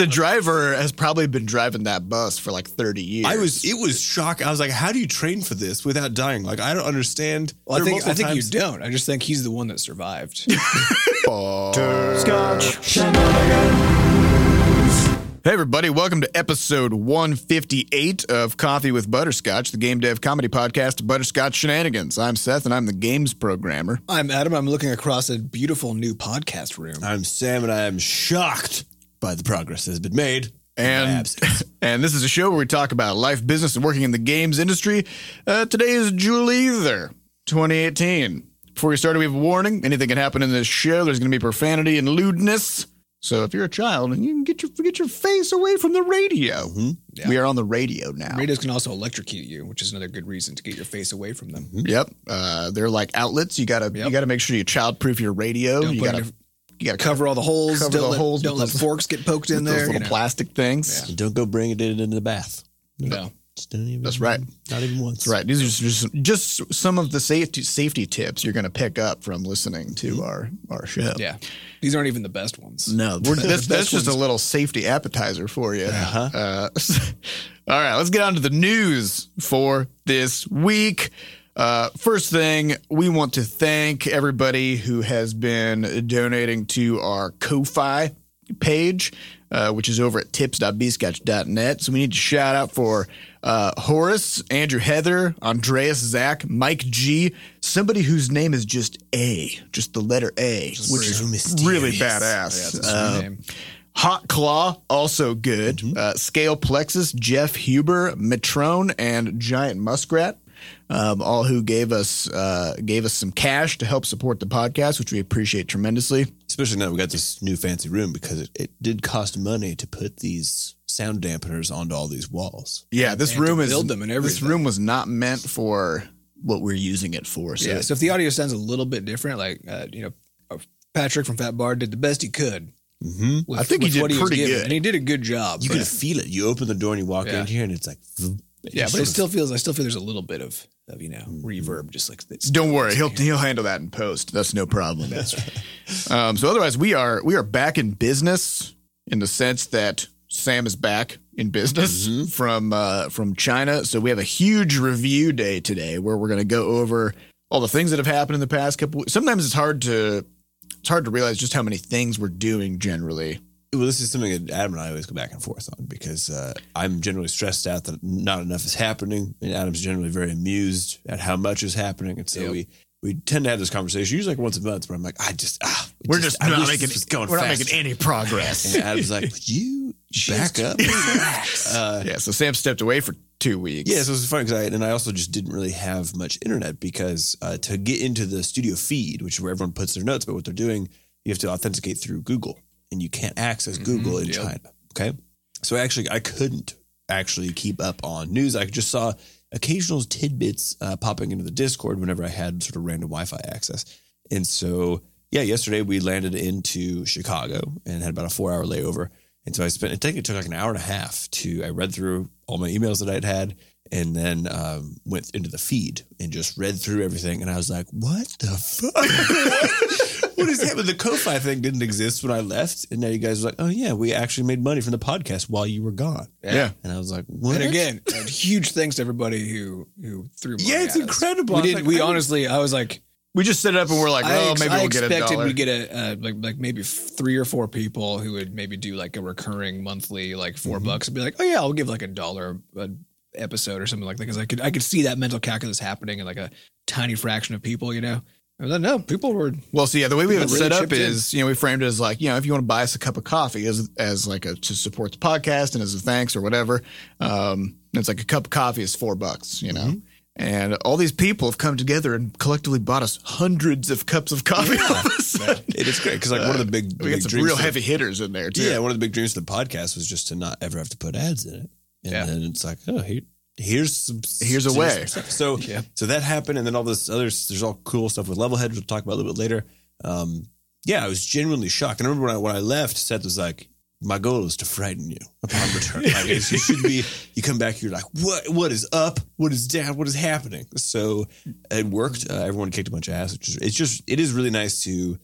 the driver has probably been driving that bus for like 30 years. I was. It was shock. I was like, "How do you train for this without dying?" Like, I don't understand. Well, I think I multiple think you don't. I just think he's the one that survived. Scotch. Hey, everybody, welcome to episode 158 of Coffee with Butterscotch, the game dev comedy podcast, Butterscotch Shenanigans. I'm Seth, and I'm the games programmer. I'm Adam. I'm looking across a beautiful new podcast room. I'm Sam, and I am shocked by the progress that has been made. And, and this is a show where we talk about life, business, and working in the games industry. Uh, today is Julie Either, 2018. Before we start, we have a warning. Anything can happen in this show. There's going to be profanity and lewdness. So if you're a child, and you can get your get your face away from the radio. Yeah. We are on the radio now. Radios can also electrocute you, which is another good reason to get your face away from them. Yep, uh, they're like outlets. You gotta you gotta make sure you childproof your radio. Don't you gotta any- you gotta Cover all the holes. Cover don't the let, holes Don't let those- forks get poked in those there. little you know. plastic things. And don't go bring it in into the bath. No. Just don't even. That's right. Not even once. That's right. These are just just some of the safety safety tips you're gonna pick up from listening to our our show. Yeah. These aren't even the best ones. No, we're, that's, that's best just a little safety appetizer for you. Uh-huh. Uh, all right, let's get on to the news for this week. Uh, first thing, we want to thank everybody who has been donating to our Ko-Fi page, uh, which is over at tips.bscotch.net. So we need to shout out for uh, Horace, Andrew Heather, Andreas Zach, Mike G, somebody whose name is just A, just the letter A, which is mysterious. really badass. Uh. Hot Claw, also good. Uh, Scale Plexus, Jeff Huber, Matrone, and Giant Muskrat, um, all who gave us uh, gave us some cash to help support the podcast, which we appreciate tremendously. Especially now we got this new fancy room because it, it did cost money to put these sound dampeners onto all these walls. Yeah, this They had to room is build them and this room was not meant for what we're using it for. So Yeah. So if the audio sounds a little bit different, like uh, you know, uh, Patrick from Fat Bar did the best he could. Mm-hmm. with- I think he with did what was pretty given, good. and he did a good job. You but- can feel it. You open the door and you walk Yeah. in here, and it's like. Yeah, but it still feels. I still feel there's a little bit of, of you know, Mm-hmm. reverb, just like this. Don't worry, he'll he'll handle that in post. That's no problem. That's um, so. Otherwise, we are we are back in business in the sense that Sam is back in business from uh, from China. So we have a huge review day today where we're going to go over all the things that have happened in the past couple. Sometimes it's hard to it's hard to realize just how many things we're doing generally. Well, this is something that Adam and I always go back and forth on because uh, I'm generally stressed out that not enough is happening, and Adam's generally very amused at how much is happening, and so Yep. we we tend to have this conversation usually like once a month. Where I'm like, I just ah, We're just, I not making was going we're not making any progress. And Adam's like, Would you back up. Uh, yeah. So Sam stepped away for two weeks. yeah, so it's funny because I and I also just didn't really have much internet because uh, to get into the studio feed, which is where everyone puts their notes about what they're doing, you have to authenticate through Google, and you can't access Google in yep. China. Okay, so actually, I couldn't actually keep up on news. I just saw occasional tidbits uh, popping into the Discord whenever I had sort of random Wi-Fi access, and so yeah, yesterday we landed into Chicago and had about a four-hour layover. And so I spent, it, took- it took like an hour and a half to, I read through all my emails that I'd had and then um, went into the feed and just read through everything. And I was like, what the fuck? what is happening? The Ko-Fi thing didn't exist when I left. And now you guys are like, oh yeah, we actually made money from the podcast while you were gone. Yeah. And I was like, what? And again, uh, huge thanks to everybody who who threw. Money Yeah, it's at us. incredible. We did. like, we I- honestly, I was like, We just set it up and we're like, I, oh, ex- maybe I we'll get a expected dollar. we get a uh, like like maybe three or four people who would maybe do like a recurring monthly like 4 Mm-hmm. bucks and be like, oh yeah, I'll give like a dollar a episode or something like that because I could I could see that mental calculus happening in like a tiny fraction of people, you know. And then no, people were Well, so yeah, the way we have it People set up chipped in. is, you know, we framed it as like, you know, if you want to buy us a cup of coffee as as like a to support the podcast and as a thanks or whatever, um, it's like a cup of coffee is four bucks, you know. Mm-hmm. And all these people have come together and collectively bought us hundreds of cups of coffee. all of a sudden. It is great because like one of the big, Uh, We big got some real heavy hitters in there too. Yeah, one of the big dreams of the podcast was just to not ever have to put ads in it. And Yeah. then it's like, oh, here, here's some, Here's a way. So, Yeah. so that happened, and then all this other, there's all cool stuff with level Levelhead. We'll talk about a little bit later. Um, yeah, I was genuinely shocked. And I remember when I when I left, Seth was like, "My goal is to frighten you upon return. Like, you should be. You come back, you're like, what? What is up? What is down? What is happening?" So it worked. Uh, everyone kicked a bunch of ass. Which is, it's just it is really nice to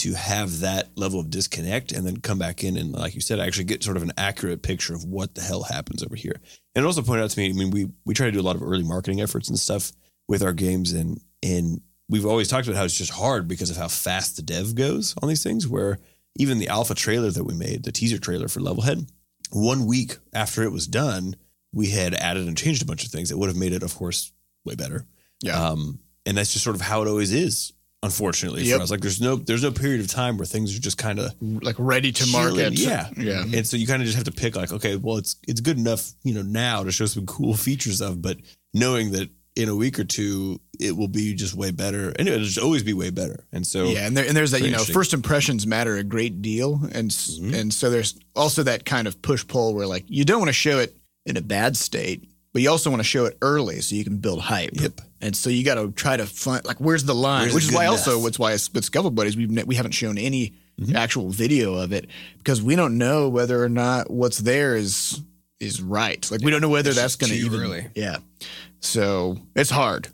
to have that level of disconnect and then come back in and like you said actually get sort of an accurate picture of what the hell happens over here. And it also pointed out to me i mean we we try to do a lot of early marketing efforts and stuff with our games and and we've always talked about how it's just hard because of how fast the dev goes on these things where even the alpha trailer that we made the teaser trailer for levelhead one week after it was done we had added and changed a bunch of things that would have made it of course way better. Yeah. um, and that's just sort of how it always is unfortunately Yep. for us like there's no there's no period of time where things are just kind of like ready to market. yeah Yeah. and so you kind of just have to pick like okay well it's it's good enough you know now to show some cool features of but knowing that in a week or two it will be just way better and it'll just always be way better and so yeah, and there and there's that you know first impressions matter a great deal, and s Mhm. and so there's also that kind of push pull where like you don't want to show it in a bad state, but you also want to show it early so you can build hype. Yep. And so you got to try to find like where's the line, Where's which is why good also enough? what's why it's- with Scuffle Buddies we've ne- we haven't shown any Mhm. actual video of it because we don't know whether or not what's there is is right. Like we don't know whether that's going to even early. yeah. So it's hard.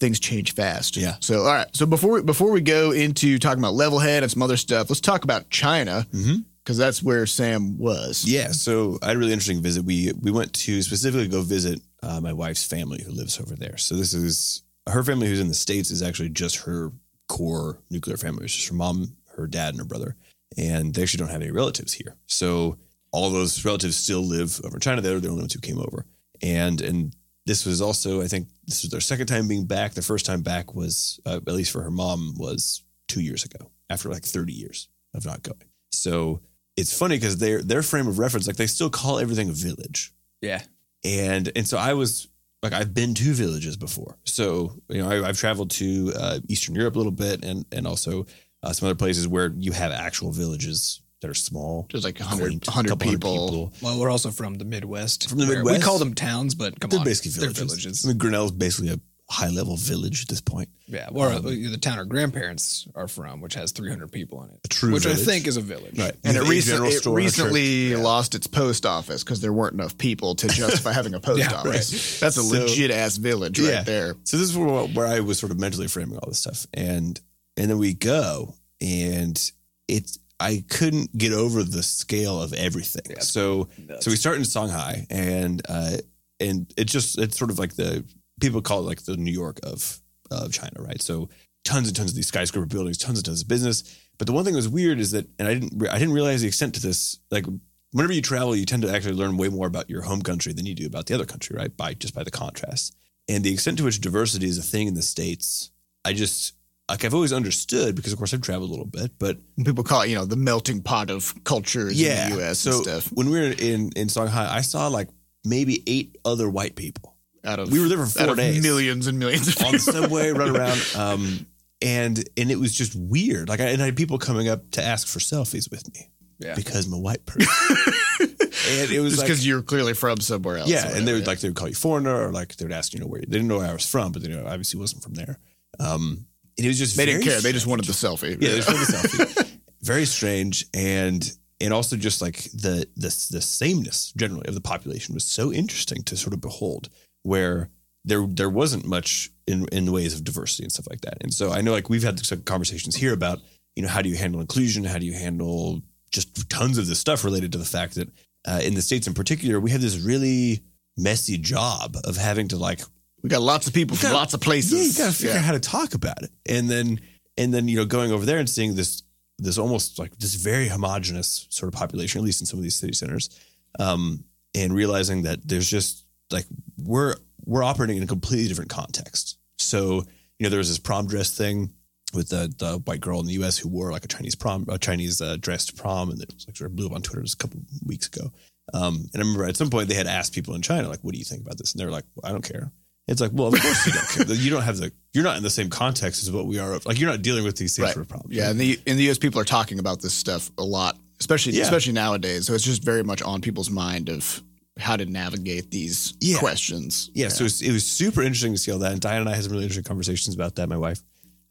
Things change fast. Yeah. So all right. So before we, before we go into talking about Levelhead and some other stuff, let's talk about China Mhm. because that's where Sam was. Yeah, so I had a really interesting visit. We we went to specifically go visit uh, my wife's family who lives over there. So this is her family who's in the states is actually just her core nuclear family. It's just her mom, her dad, and her brother, and they actually don't have any relatives here. So all those relatives still live over in China. They're the only ones who came over, and and this was also I think this was their second time being back. The first time back was uh, at least for her mom was two years ago after like thirty years of not going. So it's funny because their their frame of reference, like they still call everything a village, Yeah. And and so I was like I've been to villages before, so you know I, I've traveled to uh, Eastern Europe a little bit, and and also uh, some other places where you have actual villages that are small, There's like 100, quaint, 100 couple hundred people. Well, we're also from the Midwest. From the Midwest? We call them towns, but come They're on. basically villages. They're villages. I mean, Grinnell's basically a high level village at this point. Yeah. Or Um, the town our grandparents are from, which has 300 people in it. A true which village. I think is a village. Right. And You it, recent, general it store and recently. Yeah. lost its post office because there weren't enough people to justify having a post Yeah, office. right. That's a So- legit ass village Yeah. right there. So this is where, where I was sort of mentally framing all this stuff, and and then we go, and it's I couldn't get over the scale of everything. Yeah. so so we start in Shanghai, and uh, and it just it's sort of like the people call it like the New York of of China, right? So tons and tons of these skyscraper buildings, tons and tons of business. But the one thing that was weird is that, and I didn't re- I didn't realize the extent to this. Like whenever you travel, you tend to actually learn way more about your home country than you do about the other country, right? By just by the contrast and the extent to which diversity is a thing in the states. I just like I've always understood because of course I've traveled a little bit, but People call it, you know, the melting pot of cultures yeah. in the U.S. so and stuff. when we were in in Shanghai, I saw like maybe eight other white people Out of we were there for four days. millions and millions of on the subway, run around, um, and and it was just weird. Like I, and I had people coming up to ask for selfies with me Yeah. because I'm a white person, and it was Just like. because you're clearly from somewhere else. yeah, and they would whatever. like they would call you foreigner, or like they would ask you know where you, they didn't know where I was from, but they know I obviously wasn't from there. Um, and it was just they didn't care. They just wanted the selfie. Yeah, they just wanted the selfie. Very strange, and and also just like the the the sameness generally of the population was so interesting to sort of behold, where there there wasn't much in in the ways of diversity and stuff like that. And so I know like we've had conversations here about you know how do you handle inclusion, how do you handle just tons of this stuff related to the fact that uh, in the states in particular we have this really messy job of having to like we got lots of people from gotta- lots of places. yeah, you got to figure Yeah. out how to talk about it, and then and then you know going over there and seeing this this almost like this very homogenous sort of population, at least in some of these city centers, um, and realizing that there's just like we're we're operating in a completely different context. So you know there was this prom dress thing with the the white girl in the U.S. who wore like a Chinese prom a Chinese uh, dress to prom, and it was like sort of blew up on Twitter just a couple weeks ago. Um, and I remember at some point they had asked people in China like, "What do you think about this?" And they were like, well, "I don't care." It's like, well, of course you don't care. You don't have the, you're not in the same context as what we are. Like you're not dealing with these same Right. sort of problems. Yeah, in the in the US, people are talking about this stuff a lot, especially Yeah. especially nowadays. So it's just very much on people's mind of how to navigate these Yeah. questions. yeah. So it was, it was super interesting to see all that. And Diane and I had some really interesting conversations about that. My wife,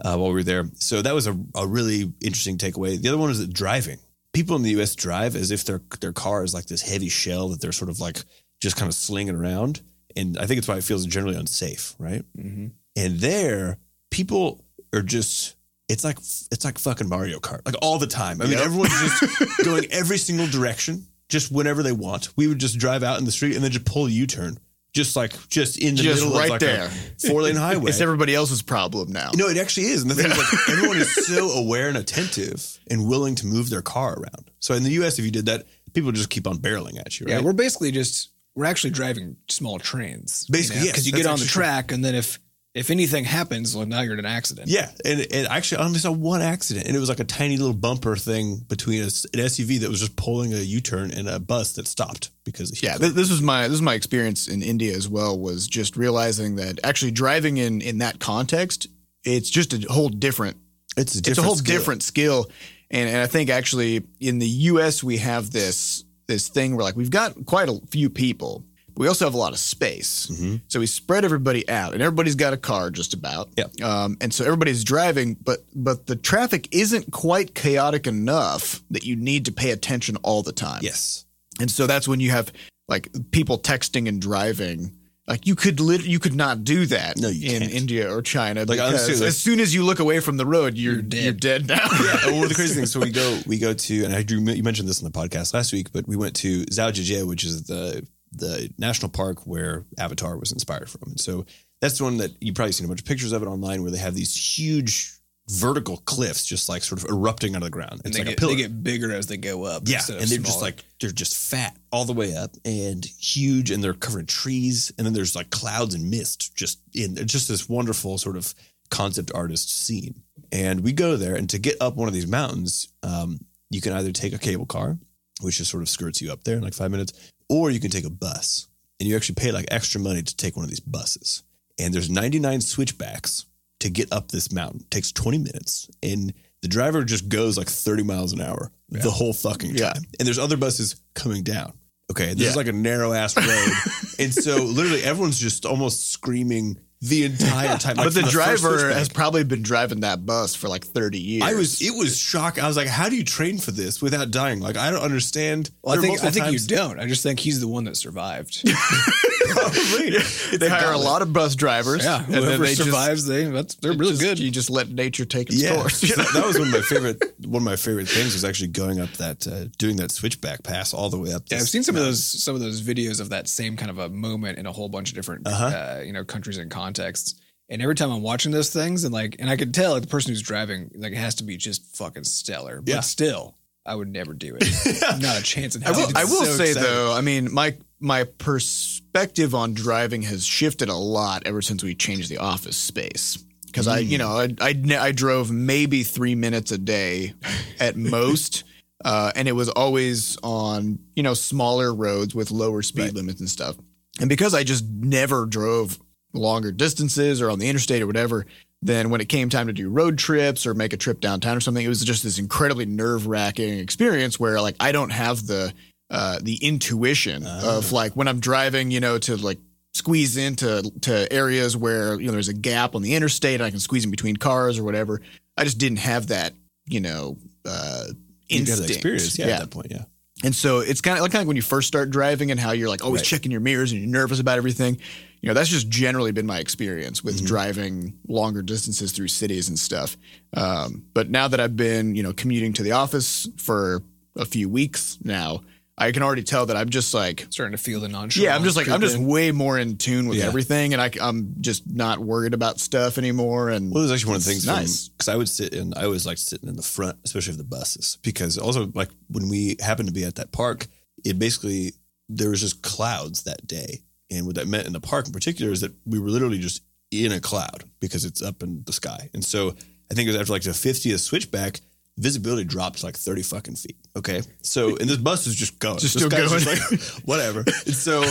uh, while we were there. So that was a, a really interesting takeaway. The other one is that driving. People in the U.S. drive as if their their car is like this heavy shell that they're sort of like just kind of slinging around. And I think it's why it feels generally unsafe, right? Mm-hmm. And there, people are just it's like it's like fucking Mario Kart, like all the time. I mean, Yep. everyone's just going every single direction, just whenever they want. We would just drive out in the street and then just pull a U turn, just like just in the Just middle right of like there. a four lane highway. It's everybody else's problem now. no, it actually is, and the thing is, like everyone is so aware and attentive and willing to move their car around. So in the U.S., if you did that, people just keep on barreling at you. Right? Yeah, we're basically just we're actually driving small trains. Basically, yes, because you that's get on the actually true. track, and then if if anything happens, well, now you're in an accident. Yeah, and, and actually, I only saw one accident, and it was like a tiny little bumper thing between a, s- an SUV that was just pulling a U turn and a bus that stopped because of Yeah, th- this was my this was my experience in India as well. Was just realizing that actually driving in in that context, it's just a whole different it's a different it's a whole skill. different skill. And and I think actually in the US we have this this thing where like we've got quite a few people. We also have a lot of space. Mm-hmm. So we spread everybody out and everybody's got a car just about. Yep. Um, and so everybody's driving, but but the traffic isn't quite chaotic enough that you need to pay attention all the time. Yes, And so that's when you have like people texting and driving. Like you could lit- you could not do that No, in can't. India or China Like, because like- as soon as you look away from the road, you're you're dead, dead. now. yeah. Well, the crazy thing. So we go, we go to, and I drew. You mentioned this in the podcast last week, but we went to Zhao which is the the national park where Avatar was inspired from. And so that's the one that you've probably seen a bunch of pictures of it online, where they have these huge vertical cliffs just like sort of erupting out of the ground. and It's they like get a pillar. they get bigger as they go up. Yeah, and they're just like they're just fat all the way up and huge, and they're covered in trees, and then there's like clouds and mist, just in it's just this wonderful sort of concept artist scene. And we go there, and to get up one of these mountains, um, you can either take a cable car, which just sort of skirts you up there in like five minutes, or you can take a bus, and you actually pay like extra money to take one of these buses. And there's 99 switchbacks to get up this mountain. It takes 20 minutes, and the driver just goes like 30 miles an hour the whole fucking time. Yeah. And there's other buses coming down. Okay, this Yeah. is like a narrow ass road, and so literally everyone's just almost screaming the entire time. Like but the from driver has probably been driving that bus for like 30 years. I was. It was shocking. I was like, "How do you train for this without dying?" Like, I don't understand. Well, I think I think multiple you don't. I just think he's the one that survived. Probably. they hire a lot of bus drivers. yeah, and then whoever they just- survives, they that's they're really just- good. You just let nature take its Yeah, course. So that, that was one of my favorite. One of my favorite things was actually going up that, uh, doing that switchback pass all the way up. Yeah, I've seen some of those some of those videos of that same kind of a moment in a whole bunch of different Uh-huh. uh, you know countries and contexts. And every time I'm watching those things, and like, and I could tell like, the person who's driving like it has to be just fucking stellar. But Yeah. still, I would never do it. Not a chance in I hell. will, I will so say exciting. though, I mean, my my perspective on driving has shifted a lot ever since we changed the office space. Because I, you know, I, I I drove maybe three minutes a day at most, uh, and it was always on you know smaller roads with lower speed Right. limits and stuff. And because I just never drove longer distances or on the interstate or whatever, then when it came time to do road trips or make a trip downtown or something, it was just this incredibly nerve wracking experience where like I don't have the uh, the intuition of like when I'm driving, you know, to like squeeze into to areas where you know there's a gap on the interstate and I can squeeze in between cars or whatever. I just didn't have that, you know, uh, You got instinct. experience, yeah, At that point, yeah. And so it's kind of like, kind of when you first start driving and how you're like always Right. checking your mirrors and you're nervous about everything. You know, that's just generally been my experience with driving longer distances through cities and stuff. Um, but now that I've been, you know, commuting to the office for a few weeks now, I can already tell that I'm just like, starting to feel the nonchalance. yeah, I'm just like, I'm just in. way more in tune with Yeah. everything. And I, am just not worried about stuff anymore. And Well, it was actually one of the things nice. because I would sit in. I always liked sitting in the front, especially of the buses, because also like when we happened to be at that park, it basically there was just clouds that day, and what that meant in the park in particular is that we were literally just in a cloud because it's up in the sky, and so I think it was after like the 50th switchback. Visibility dropped to like 30 fucking feet. Okay. So, and this bus is just going. Just This still going. just like, whatever. And so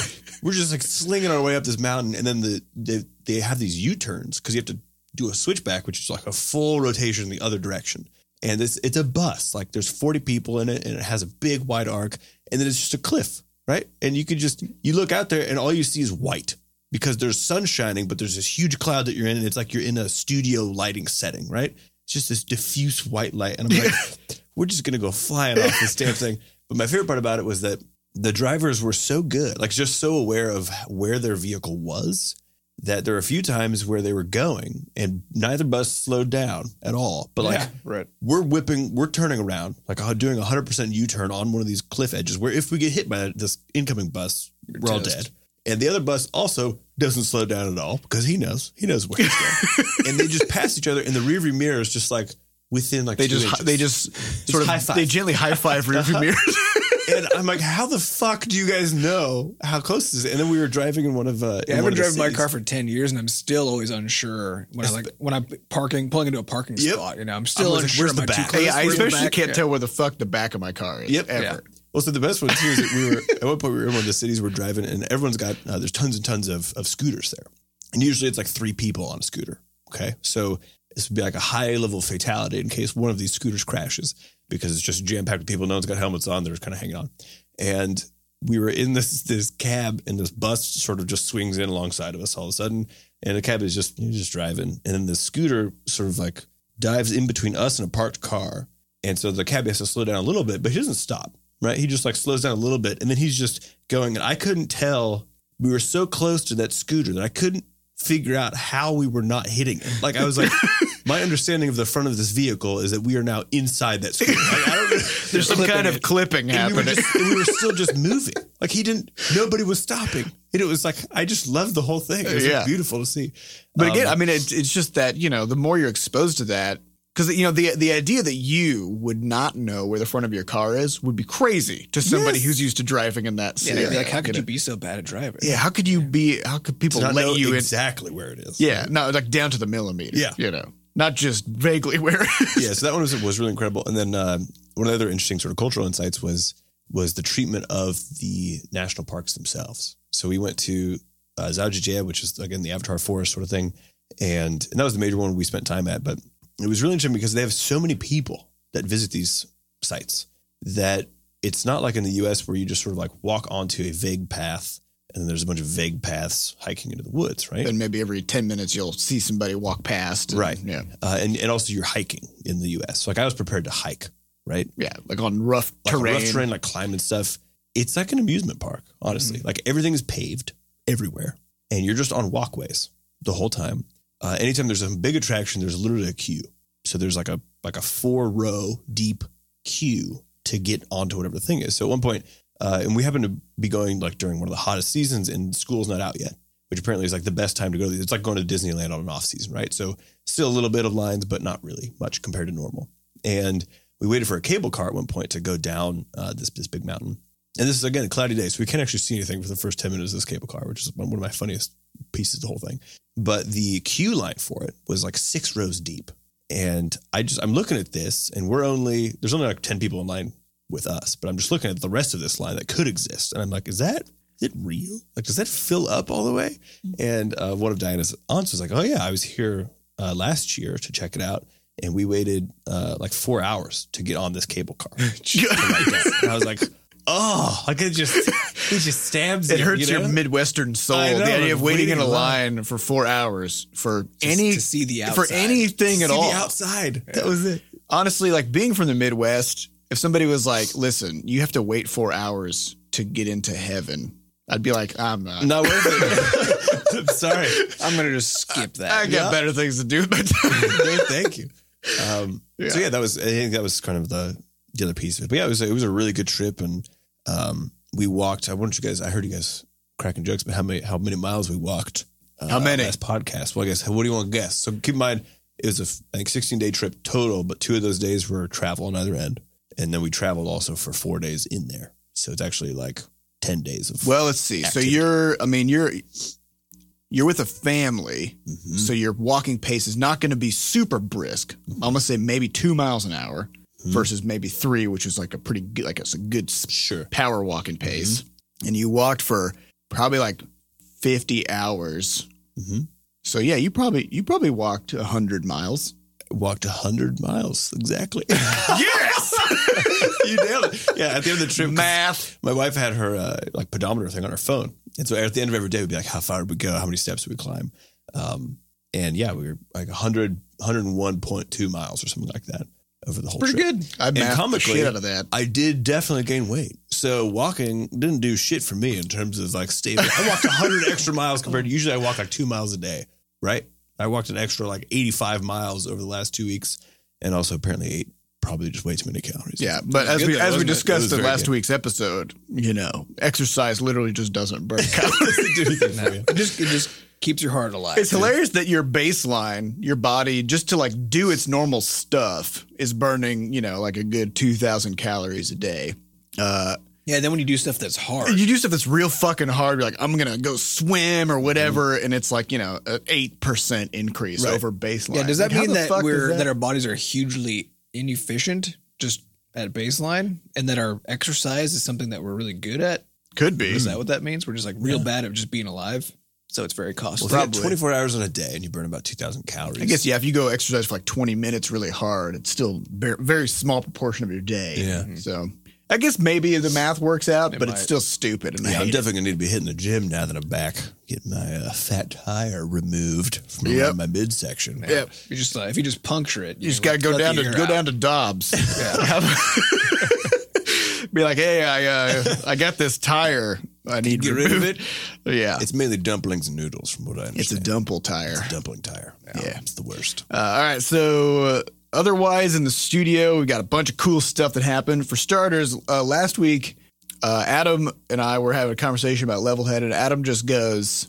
we're just like slinging our way up this mountain. And then the they, they have these U turns because you have to do a switchback, which is like a full rotation in the other direction. And it's it's a bus. Like there's 40 people in it and it has a big wide arc. And then it's just a cliff, right? And you could just you look out there and all you see is white because there's sun shining, but there's this huge cloud that you're in, and it's like you're in a studio lighting setting, right? It's just this diffuse white light. And I'm like, we're just gonna go flying off this damn thing. But my favorite part about it was that the drivers were so good, like just so aware of where their vehicle was, that there were a few times where they were going and neither bus slowed down at all. But like Yeah, right. we're whipping, we're turning around, like doing a hundred percent U turn on one of these cliff edges. Where if we get hit by this incoming bus, we're all dead. And the other bus also doesn't slow down at all because he knows he knows where he's going. and they just pass each other, and the rearview mirror is just like within like They just inches. they just sort of high five. they gently high five rearview mirrors. And I'm like, how the fuck do you guys know how close this is? And then we were driving in one of uh, Yeah, in I've one been of driving my car for ten years, and I'm still always unsure when I like when I'm parking, pulling into a parking Yep. spot. You know, I'm still like, unsure. where's the Am I back? close? Hey, I especially back? can't Yeah. tell where the fuck the back of my car is. Yep. Ever. Yeah. Well, so the best one too is that we were at one point we were in one of the cities we're driving, and everyone's got uh, there's tons and tons of of scooters there, and usually it's like three people on a scooter. Okay, so this would be like a high level fatality in case one of these scooters crashes because it's just jam packed with people. No one's got helmets on; they're just kind of hanging on. And we were in this this cab, and this bus sort of just swings in alongside of us all of a sudden, and the cab is just you're just driving, and then the scooter sort of like dives in between us and a parked car, and so the cab has to slow down a little bit, but he doesn't stop right? He just like slows down a little bit and then he's just going. And I couldn't tell, we were so close to that scooter that I couldn't figure out how we were not hitting it. Like I was like, my understanding of the front of this vehicle is that we are now inside that scooter. Like, I don't know. There's some kind of clipping And we, were happening. just, and we were still just moving. Like he didn't, nobody was stopping. And it was like, I just loved the whole thing. It was like, beautiful to see. But again, Um, I mean, it's it's just that you know, the more you're exposed to that, because you know, the the idea that you would not know where the front of your car is would be crazy to somebody Yes. who's used to driving in that Yeah, scenario. they'd like, how could you be so bad at driving? Yeah, how could you be? How could people let know you in? exactly where it is. Yeah, no, like down to the millimeter. Yeah. you know, not just vaguely where. yeah, so that one was was really incredible. And then um, one of the other interesting sort of cultural insights was was the treatment of the national parks themselves. So we went to uh, Zhangjiajie, which is again the Avatar Forest sort of thing, and, and that was the major one we spent time at. But it was really interesting because they have so many people that visit these sites that it's not like in the U.S. where you just sort of like walk onto a vague path. And then there's a bunch of vague paths hiking into the woods, right? And maybe every ten minutes you'll see somebody walk past. and- Right. Yeah. Uh, and, and also you're hiking in the U.S. So like I was prepared to hike, right? Yeah. Like on rough like terrain. rough terrain, like climbing stuff. It's like an amusement park, honestly. Mm-hmm. Like everything is paved everywhere, and you're just on walkways the whole time. Uh, anytime there's a big attraction, there's literally a queue. So there's like a like a four row deep queue to get onto whatever the thing is. So at one point, uh, and we happen to be going like during one of the hottest seasons, and school's not out yet, which apparently is like the best time to go. It's like going to Disneyland on an off season, right? So still a little bit of lines, but not really much compared to normal. And we waited for a cable car at one point to go down uh, this this big mountain. And this is again a cloudy day, so we can't actually see anything for the first ten minutes of this cable car, which is one of my funniest pieces of the whole thing. But the queue line for it was like six rows deep, and I just I'm looking at this, and we're only there's only like ten people in line with us, but I'm just looking at the rest of this line that could exist, and I'm like, is that is it real? Like, does that fill up all the way? And uh, one of Diana's aunts was like, oh yeah, I was here uh, last year to check it out, and we waited uh, like four hours to get on this cable car. to ride down. And I was like, oh, like it just it just stabs. It you, hurts you know? your Midwestern soul. Know, the idea of waiting waiting in a in line for four hours for any to see the for outside. anything at all. the outside. That was it. Honestly, like being from the Midwest, if somebody was like, "Listen, you have to wait four hours to get into heaven," I'd be like, "I'm not. Not worth it. I'm sorry. I'm gonna just skip that. I got Yeah. better things to do with my time." No, thank you. Um, So yeah, that was. I think that was kind of the the other piece of it. But yeah, it was it was a really good trip, and um, we walked. I wanted you guys. I heard you guys cracking jokes, but how many how many miles we walked? Uh, How many? Last podcast. Well, I guess. What do you want to guess? So keep in mind, it was a f- I think 16 day trip total, but two of those days were travel on either end, and then we traveled also for four days in there. So it's actually like 10 days of. Well, let's see. So you're, I mean, you're you're with a family, Mhm. so your walking pace is not going to be super brisk. I'm gonna say maybe two miles an hour versus maybe three, which is like a pretty good, like it's a good sure. power walking pace. And you walked for probably like 50 hours. Mhm. So yeah, you probably you probably walked 100 miles. Walked 100 miles exactly. Yes, you nailed it. Yeah, at the end of the trip, math. my wife had her uh, like pedometer thing on her phone, and so at the end of every day, we'd be like, "How far did we go? How many steps did we climb?" Um, and yeah, we were like 100, 101.2 miles or something like that. over the whole trip. Pretty trip. good. I And mapped the comically- shit out of that. I did definitely gain weight. So walking didn't do shit for me in terms of like stable. I walked 100 extra miles compared to usually I walk like two miles a day, right? I walked an extra like 85 miles over the last two weeks and also apparently ate probably just way too many calories. Yeah, but as good we though, as we wasn't it? It discussed in last good. week's episode, you know, exercise literally just doesn't burn calories. do anything. It just it just keeps your heart alive. It's hilarious that your baseline, your body, just to like do its normal stuff, is burning, you know, like a good two thousand calories a day. Uh, Yeah, then when you do stuff that's hard, you do stuff that's real fucking hard. You're like, I'm gonna go swim or whatever, and it's like you know, an eight percent increase Right. over baseline. yeah, does that Like, mean that we're is that? our bodies are hugely inefficient just at baseline, and that our exercise is something that we're really good at? could be? Is that what that means? We're just like real bad at just being alive, so it's very costly. Well, if you Probably. 24 hours in a day and you burn about 2,000 calories. I guess yeah. If you go exercise for like 20 minutes really hard, it's still very, very small proportion of your day. Yeah. Mm-hmm. So I guess maybe the math works out, It but might. it's still stupid. And I Yeah, I'm hate it. definitely gonna need to be hitting the gym now that I'm back. Get my uh, fat tire removed from Yep. around my midsection. Yep. You just uh, if you just puncture it, You just got to go down to go down to Dobbs. Be like, hey, I uh, I got this tire. I need Get to rid of remove it. Yeah, it's, It's mainly dumplings and noodles, from what I understand. It's a dumple tire. It's a dumpling tire. Yeah. it's the worst. Uh, all right, so uh, otherwise in the studio, we got a bunch of cool stuff that happened. For starters, uh, last week, uh, Adam and I were having a conversation about Levelhead, and Adam just goes,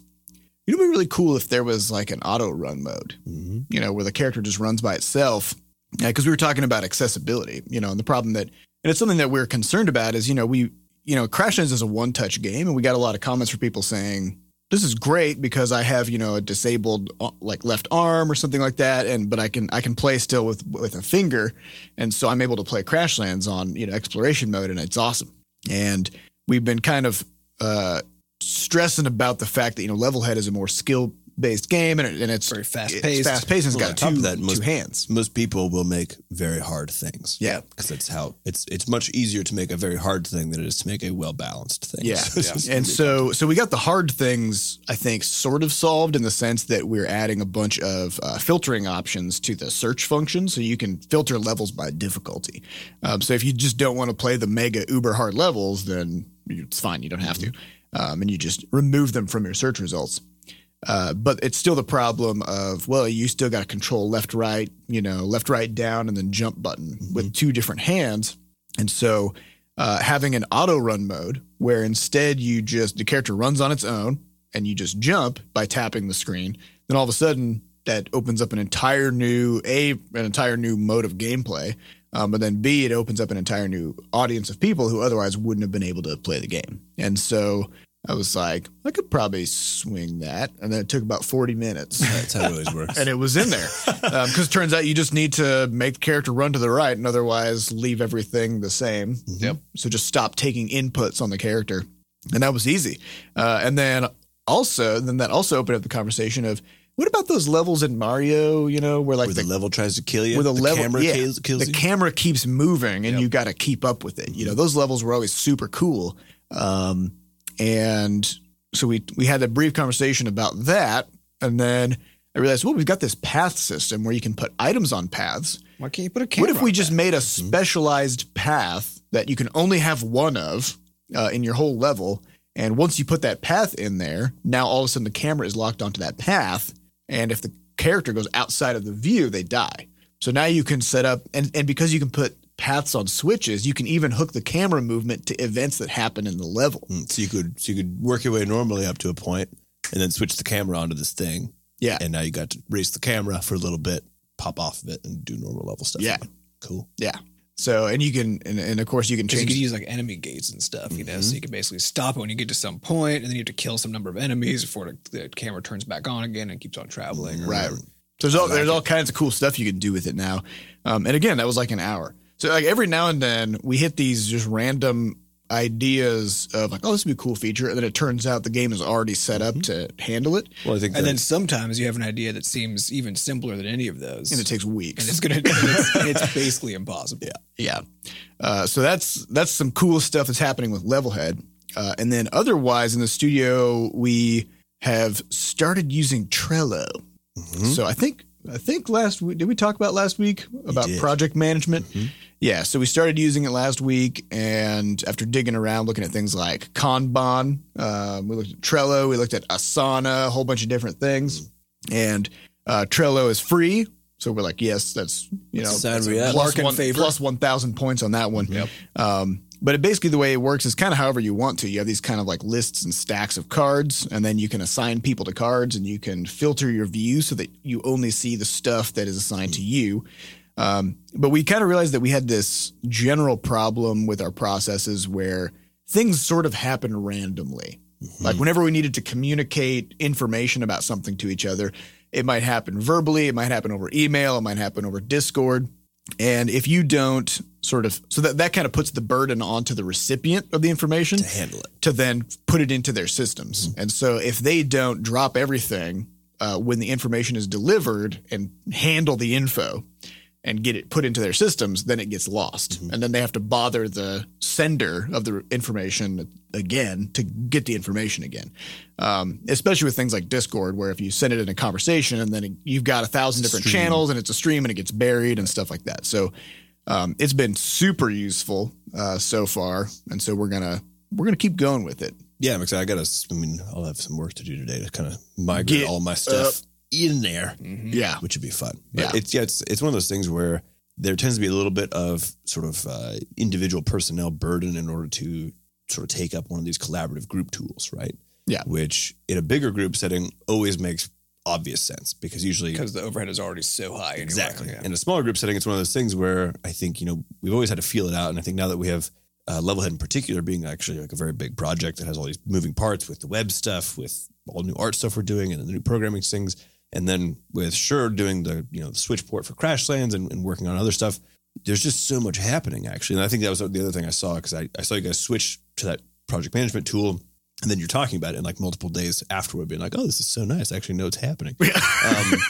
"You know, it'd be really cool if there was like an auto run mode, Mm-hmm. you know, where the character just runs by itself." Because we were talking about accessibility, you know, and the problem that, and it's something that we're concerned about is, you know, we, you know, Crashlands is a one-touch game, and we got a lot of comments from people saying, this is great because I have you know a disabled uh, like left arm or something like that, and but I can I can play still with with a finger, and so I'm able to play Crashlands on you know exploration mode, and it's awesome. And we've been kind of uh, stressing about the fact that you know Levelhead is a more skill based game, and, it, and it's Very fast-paced. It's fast paced, it's Well, got two, that, most- two hands. Most people will make very hard things. Yeah. because that's how it's. It's much easier to make a very hard thing than it is to make a well balanced thing. Yeah. So just- And so so we got the hard things I think sort of solved in the sense that we're adding a bunch of uh, filtering options to the search function so you can filter levels by difficulty. Um, so if you just don't want to play the mega uber hard levels then it's fine you don't have to. Um, and you just remove them from your search results. Uh, but it's still the problem of well, you still got to control left, right, you know, left, right, down, and then jump button with two different hands. And so, uh, having an auto run mode where instead you just the character runs on its own and you just jump by tapping the screen, then all of a sudden that opens up an entire new a an entire new mode of gameplay. Um, but then B, it opens up an entire new audience of people who otherwise wouldn't have been able to play the game. And so I was like, I could probably swing that. And then it took about 40 minutes. that's how it always works. and it was in there. Because it turns out you just need to make the character run to the right and otherwise leave everything the same. Yep. So just stop taking inputs on the character. And that was easy. Uh, and then also, then that also opened up the conversation of what about those levels in Mario, you know, where like where the, the, level tries to kill you, where the, the level camera yeah, kills, kills the you. camera keeps moving and you got to keep up with it. You know, those levels were always super cool. Um, and so we we had a brief conversation about that, and then I realized, well, we've got this path system where you can put items on paths. Why can't you put a camera? What if we on just that? made a specialized path that you can only have one of uh, in your whole level? And once you put that path in there, now all of a sudden the camera is locked onto that path. And if the character goes outside of the view, they die. So now you can set up, and, and because you can put paths on switches, you can even hook the camera movement to events that happen in the level. Mm, So you could so you could work your way normally up to a point, and then switch the camera onto this thing, Yeah. and now you got to race the camera for a little bit, pop off of it, and do normal level stuff. Yeah. cool. Yeah. So, and you can, and, and of course, you can 'Cause you change. could use like enemy gates and stuff, you know, Mm-hmm. so you can basically stop it when you get to some point, and then you have to kill some number of enemies before the, the camera turns back on again and keeps on traveling. Right. whatever. So there's all there's all kinds of cool stuff you can do with it now. Um, and again, that was like an hour. So like every now and then we hit these just random ideas of like, oh, this would be a cool feature, and then it turns out the game is already set up to handle it, Well, I think And then sometimes you have an idea that seems even simpler than any of those, and it takes weeks. and it's gonna, it's, and it's basically impossible. Yeah. Yeah. Uh, so that's that's some cool stuff that's happening with Levelhead. Uh, and then otherwise in the studio, we have started using Trello. So I think I think last week, did we talk about last week about project management? Mhm. Yeah. So we started using it last week. And after digging around, looking at things like Kanban, um, we looked at Trello, we looked at Asana, a whole bunch of different things. And uh, Trello is free. So we're like, yes, that's, you know, that's a up. plus Mark in one, favor. plus 1,000 points on that one. Yep. Um, but it basically the way it works is kind of however you want to. You have these kind of like lists and stacks of cards, and then you can assign people to cards, and you can filter your view so that you only see the stuff that is assigned to you. Um, but we kind of realized that we had this general problem with our processes where things sort of happen randomly. Like whenever we needed to communicate information about something to each other, it might happen verbally, it might happen over email, it might happen over Discord. And if you don't sort of, so that, that kind of puts the burden onto the recipient of the information to handle it. to then put it into their systems. And so if they don't drop everything uh, when the information is delivered and handle the info and get it put into their systems, then it gets lost. And then they have to bother the sender of the information again to get the information again. Um, especially with things like Discord, where if you send it in a conversation and then it, you've got a thousand different Stream. channels and it's a stream and it gets buried and stuff like that. So um, it's been super useful uh, so far, and so we're gonna we're gonna keep going with it. Yeah, I'm excited. I got to. I mean, I'll have some work to do today to kind of migrate Get all my stuff in there, Yeah, which would be fun. But Yeah. it's yeah, it's it's one of those things where there tends to be a little bit of sort of uh, individual personnel burden in order to sort of take up one of these collaborative group tools, right? Yeah. Which in a bigger group setting always makes obvious sense because usually because the overhead is already so high. Anyway. Exactly. Yeah. In a smaller group setting, it's one of those things where I think, you know, we've always had to feel it out. And I think now that we have uh, Levelhead in particular being actually like a very big project that has all these moving parts with the web stuff, with all new art stuff we're doing and the new programming things. And then with Sure doing the, you know, the switch port for Crashlands and, and working on other stuff, there's just so much happening actually. And I think that was the other thing I saw because I, I saw you guys switch to that project management tool. And then you're talking about it in like multiple days afterward, being like, "Oh, this is so nice! I actually know it's happening." um,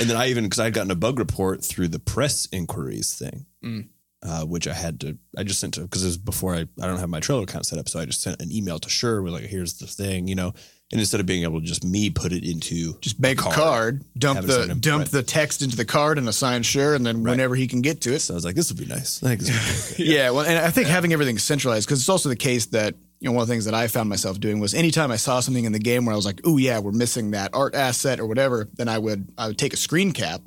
and then I even because I'd gotten a bug report through the press inquiries thing, Mm. uh, which I had to. I just sent to because it was before I I don't have my Trello account set up, so I just sent an email to Sure with like, "Here's the thing," you know. And instead of being able to just me put it into just make a Card. card, dump the dump right. the text into the card and assign sure, and then Right. whenever he can get to it. so I was like, "This would be nice." I think this would be okay. Yeah, well, and I think having everything centralized because it's also the case that you know one of the things that I found myself doing was anytime I saw something in the game where I was like, "Oh yeah, we're missing that art asset or whatever," then I would I would take a screen cap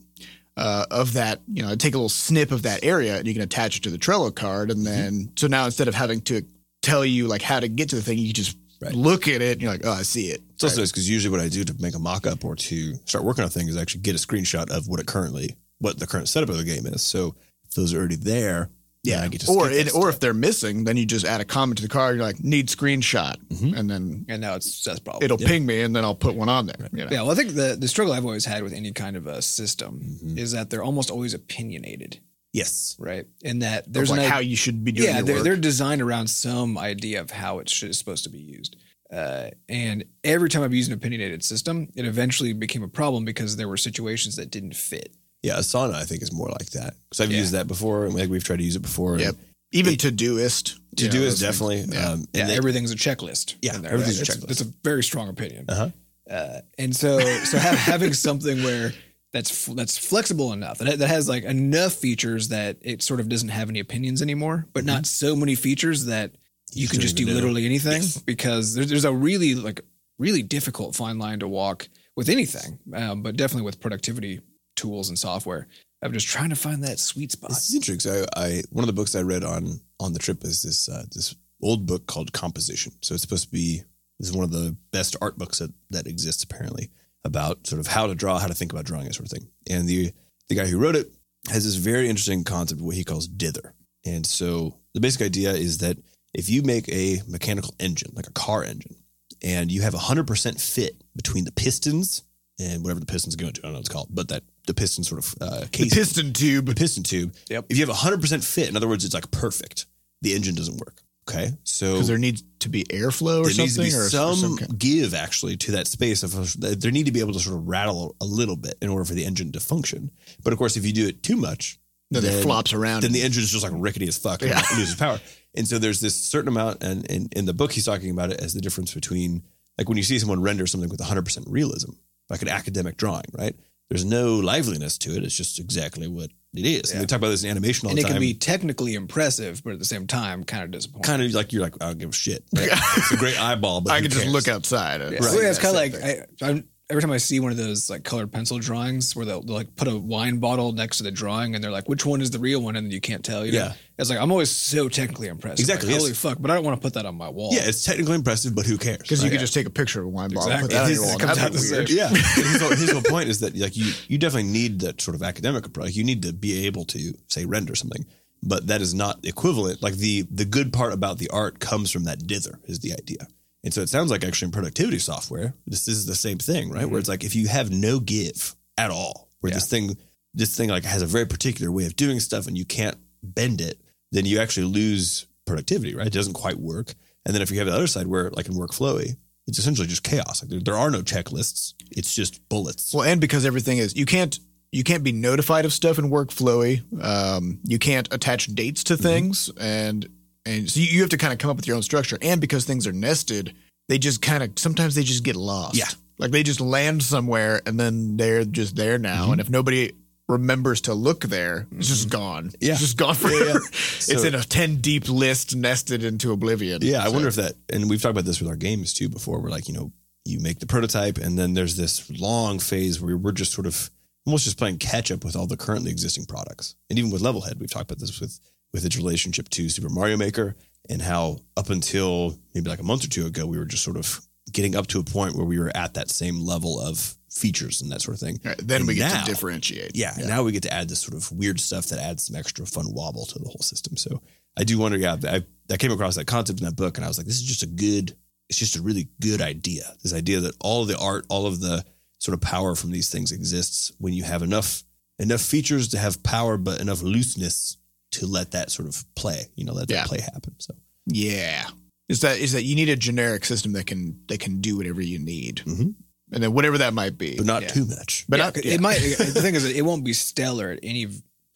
uh, of that, you know, take a little snip of that area and you can attach it to the Trello card, and then so now instead of having to tell you like how to get to the thing, you just Right. look at it and you're like, "Oh, I see it." It's also nice because usually what I do to make a mock up or to start working on things is actually get a screenshot of what it currently, what the current setup of the game is. So if those are already there, yeah, I get to or it, or if they're missing, then you just add a comment to the card. You're like, "Need screenshot," Mhm. and then and now it's that's problem. it'll Yeah. ping me, and then I'll put one on there. you know? Yeah, well, I think the the struggle I've always had with any kind of a system Mhm. is that they're almost always opinionated, yes, right? And that There's like an how you should be doing yeah, they're, they're designed around some idea of how it should, is supposed to be used. Uh, and every time I've used an opinionated system, it eventually became a problem because there were situations that didn't fit. yeah, Asana I think is more like that because I've Yeah. used that before. and Like we've tried to use it before. Yep. Even It- Todoist. To do know, is those definitely. Yeah. Um, and Yeah, they- everything's a checklist. Yeah, everything's a checklist. It's a very strong opinion. uh-huh. Uh, and so, so have, having something where that's that's flexible enough that that has like enough features that it sort of doesn't have any opinions anymore, but not so many features that you, You can just do know. literally anything Yes. because there's there's a really like really difficult fine line to walk with anything, um, but definitely with productivity tools and software. I'm just trying to find that sweet spot. This is interesting. So I, I one of the books I read on on the trip is this uh, this old book called Composition. So it's supposed to be this is one of the best art books that that exists apparently about sort of how to draw, how to think about drawing, that sort of thing. And the the guy who wrote it has this very interesting concept of what he calls dither. And so the basic idea is that if you make a mechanical engine, like a car engine, and you have a hundred percent fit between the pistons and whatever the pistons go into, I don't know what it's called, but that the piston sort of uh, The casing piston tube. the piston tube. Yep. If you have a hundred percent fit, in other words, it's like perfect. The engine doesn't work. Okay, so Because there needs to be airflow or there needs to something, be or, or some some kind- give actually to that space of there need to be able to sort of rattle a little bit in order for the engine to function. But of course, if you do it too much, then it flops around. then the engine is just like rickety as fuck and Yeah. it loses power. And so there's this certain amount, and in, in the book he's talking about it as the difference between like when you see someone render something with 100% realism, like an academic drawing, right? there's no liveliness to it. It's just exactly what it is. And Yeah. we talk about this in animation all and the it can be technically impressive, but at the same time, kind of disappointing. kind of like you're like I don't give a shit. Right? it's a great eyeball, but I who can just look outside. Yeah, see so yeah, it's that kind of like. I, I'm, every time I see one of those like colored pencil drawings where they'll, they'll like put a wine bottle next to the drawing and they're like, which one is the real one? And you can't tell. You know? Yeah. It's like, I'm always so technically impressed. Exactly, Like, yes. Holy fuck. But I don't want to put that on my wall. Yeah, it's technically impressive, but who cares? because you right? could just take a picture of a wine bottle, Exactly. put that on your wall. That'd be weird. Yeah, his, whole, his whole point is that like you you definitely need that sort of academic approach. You need to be able to say render something, but that is not equivalent. Like the the good part about the art comes from that dither is the idea. And so it sounds like actually in productivity software, this is the same thing, right? Where it's like if you have no give at all, where this thing this thing like has a very particular way of doing stuff and you can't bend it, then you actually lose productivity, right? It doesn't quite work. And then if you have the other side where like in workflowy, it's essentially just chaos. Like there, there are no checklists. It's just bullets. Well, and because everything is you can't you can't be notified of stuff in workflowy. Um, you can't attach dates Mm-hmm. to things, and and so you, have to kind of come up with your own structure. And because things are nested, they just kind of sometimes they just get lost. Yeah. like they just land somewhere, and then they're just there now. Mm-hmm. And if nobody remembers to look there, it's just gone. Yeah. it's just gone Yeah, yeah. forever. it's So- in a ten deep list nested into oblivion. Yeah, I wonder if that, and we've talked about this with our games too before. We're like, you know, you make the prototype, and then there's this long phase where we're just sort of almost just playing catch up with all the currently existing products. And even with Levelhead, we've talked about this with with its relationship to Super Mario Maker and how up until maybe like a month or two ago, we were just sort of getting up to a point where we were at that same level of features and that sort of thing. Right, then And we get now- to differentiate. Yeah, now we get to add this sort of weird stuff that adds some extra fun wobble to the whole system. So I do wonder. Yeah, I, I came across that concept in that book, and I was like, this is just a good. It's just a really good idea. This idea that all of the art, all of the sort of power from these things exists when you have enough enough features to have power, but enough looseness to let that sort of play. You know, let Yeah. that play happen. So Yeah. Is that is that you need a generic system that can that can do whatever you need, Mhm. and then whatever that might be, but not Yeah. too much. But yeah, not- it might. The thing is, that it won't be stellar at any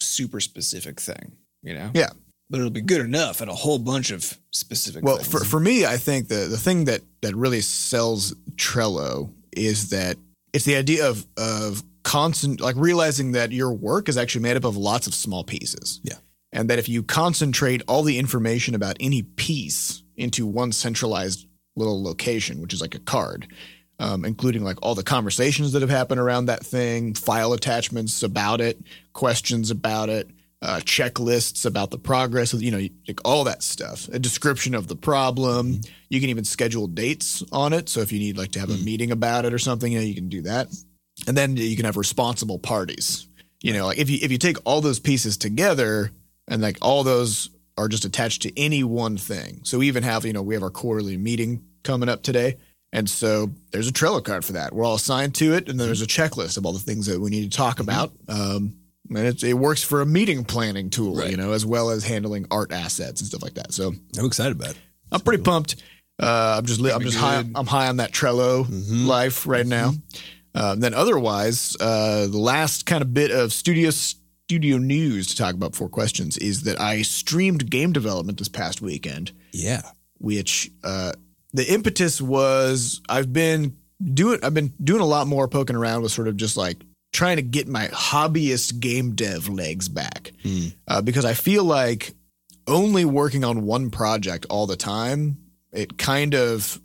super specific thing. You know. Yeah. But it'll be good enough at a whole bunch of specific. Well, things. for for me, I think the the thing that that really sells Trello is that it's the idea of of constant like realizing that your work is actually made up of lots of small pieces. Yeah. And that if you concentrate all the information about any piece into one centralized little location, which is like a card, um, including like all the conversations that have happened around that thing, file attachments about it, questions about it, uh, checklists about the progress of you know like all that stuff, a description of the problem. You can even schedule dates on it. So if you need like to have a meeting about it or something, you know, you can do that. And then you can have responsible parties. You know, like if you if you take all those pieces together and like all those are just attached to any one thing. So we even have, you know, we have our quarterly meeting coming up today. And so there's a Trello card for that. We're all assigned to it, and then there's a checklist of all the things that we need to talk about. Um, and it, it works for a meeting planning tool, Right. you know, as well as handling art assets and stuff like that. So I'm excited about it. I'm pretty pumped. Uh, I'm just li- I'm just high. I'm high on that Trello Mm-hmm. life right now. Uh, then otherwise, uh, the last kind of bit of studio studio news to talk about four questions is that I streamed game development this past weekend, Yeah. which uh, the impetus was I've been doing I've been doing a lot more poking around with sort of just like trying to get my hobbyist game dev legs back Mm. uh, because I feel like only working on one project all the time, it kind of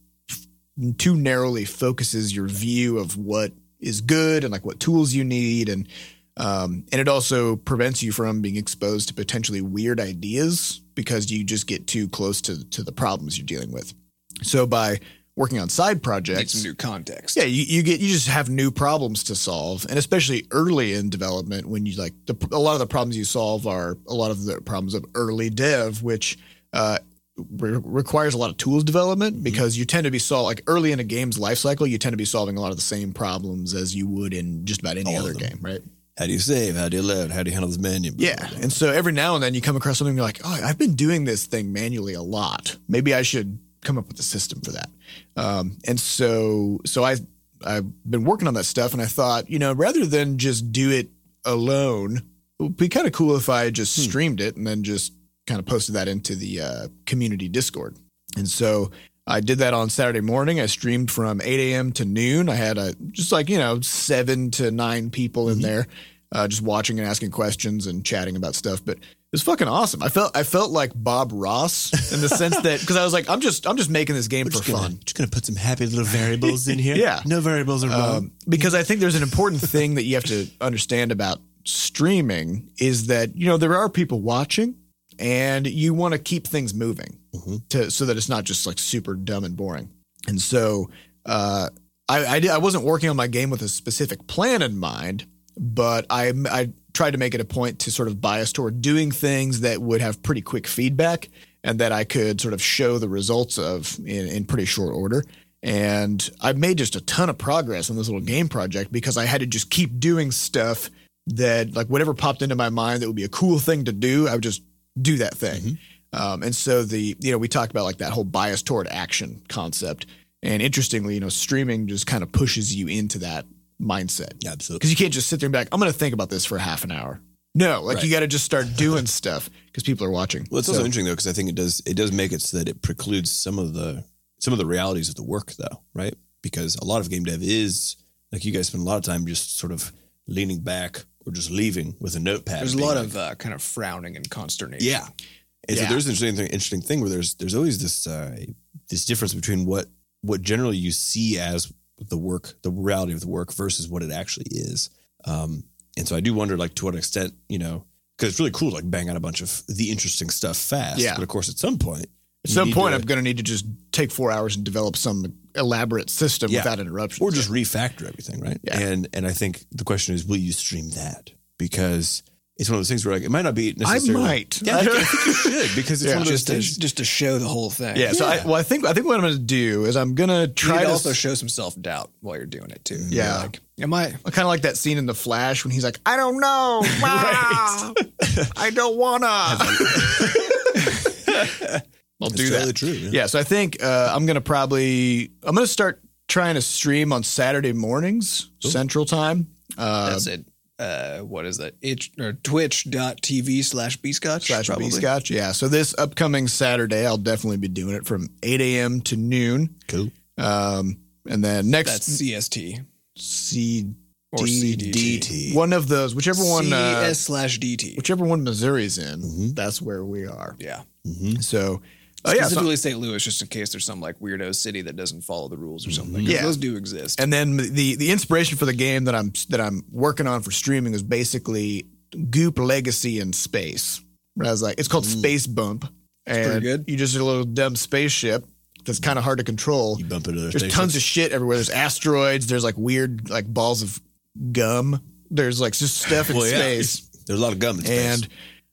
too narrowly focuses your view of what is good and like what tools you need and um, and it also prevents you from being exposed to potentially weird ideas because you just get too close to to the problems you're dealing with. So by working on side projects, some new context. yeah, you, you get you just have new problems to solve, and especially early in development when you like the, a lot of the problems you solve are a lot of the problems of early dev, which uh, re- requires a lot of tools development Mm-hmm. because you tend to be solve like early in a game's life cycle, you tend to be solving a lot of the same problems as you would in just about any All other game, right? How do you save? How do you load? How do you handle this menu? Yeah, and so every now and then you come across something you're like, oh, I've been doing this thing manually a lot. Maybe I should come up with a system for that. Um, and so, so I I've been working on that stuff, and I thought, you know, rather than just do it alone, it would be kind of cool if I just streamed it and then just kind of posted that into the uh, community Discord. And so I did that on Saturday morning. I streamed from 8 a.m. to noon. I had a just like you know seven to nine people in there, uh, just watching and asking questions and chatting about stuff. But it was fucking awesome. I felt I felt like Bob Ross in the sense that because I was like I'm just I'm just making this game for just gonna, fun. Just gonna put some happy little variables in here. Yeah. no variables are wrong. Um, because I think there's an important thing that you have to understand about streaming is that you know there are people watching and you want to keep things moving to so that it's not just like super dumb and boring. And so uh, I I, did, I wasn't working on my game with a specific plan in mind, but I I tried to make it a point to sort of bias toward doing things that would have pretty quick feedback and that I could sort of show the results of in, in pretty short order. And I made just a ton of progress on this little game project because I had to just keep doing stuff that, like, whatever popped into my mind that would be a cool thing to do, I would just do that thing. Um, and so the, you know, we talked about like that whole bias toward action concept. And interestingly, you know, streaming just kind of pushes you into that mindset yeah, absolutely. because you can't just sit there and be like, I'm going to think about this for half an hour. No, like you got to just start doing stuff because people are watching. Well, it's So- also interesting though because I think it does it does make it so that it precludes some of the some of the realities of the work though, right? Because a lot of game dev is like you guys spend a lot of time just sort of leaning back or just leaving with a notepad. There's a lot like, of uh, kind of frowning and consternation. yeah. And Yeah. so there's an interesting, interesting thing where there's there's always this uh, this difference between what what generally you see as the work, the reality of the work versus what it actually is. Um, and so I do wonder, like, to what extent, you know, because it's really cool, to, like, bang out a bunch of the interesting stuff fast. Yeah. But of course, at some point, At some point, to- I'm going to need to just take four hours and develop some elaborate system Yeah. without interruption. or just refactor everything, right? Yeah. And and I think the question is, will you stream that? Because it's one of those things where like it might not be I might. Yeah, I think you should because it's Yeah. one of those Just to, just to show the whole thing. yeah. So I, well, I think I think what I'm going to do is I'm going to try to to also show some self doubt while you're doing it too. Yeah. You're like, am I? kind of like that scene in The Flash when he's like, I don't know. Ah, I don't wanna. I'll do totally that. true, yeah. Yeah. So I think uh, I'm gonna probably I'm gonna start trying to stream on Saturday mornings Central Time. Uh, That's it. Uh, what is that? It or twitch.tv slash bscotch. slash probably. Scotch. Yeah. So this upcoming Saturday, I'll definitely be doing it from 8 a.m. to noon. Cool. Um, and then next That's CST C or CDT. One of those, whichever one, uh, CS slash DT. whichever one Missouri's in, Mhm. that's where we are. Yeah. So, oh yeah. so- Specifically St. Louis, just in case there's some like weirdo city that doesn't follow the rules or something. 'Cause Yeah. Those do exist. and then the the inspiration for the game that I'm that I'm working on for streaming is basically Goop Legacy in space. Where I was like, it's called mm. Space Bump, and pretty good. you just a little dumb spaceship that's kind of hard to control. You bump into their There's station. tons of shit everywhere. There's asteroids. There's like weird like balls of gum. There's like just stuff in Well, yeah. space. There's a lot of gum in space. And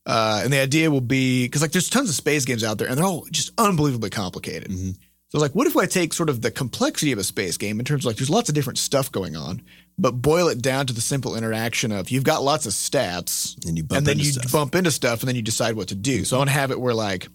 uh, and the idea will be because like there's tons of space games out there and they're all just unbelievably complicated. Mm-hmm. So like, what if I take sort of the complexity of a space game in terms of like there's lots of different stuff going on, but boil it down to the simple interaction of you've got lots of stats And you bump and then you stuff. bump into stuff and then you decide what to do. So I want to have it where like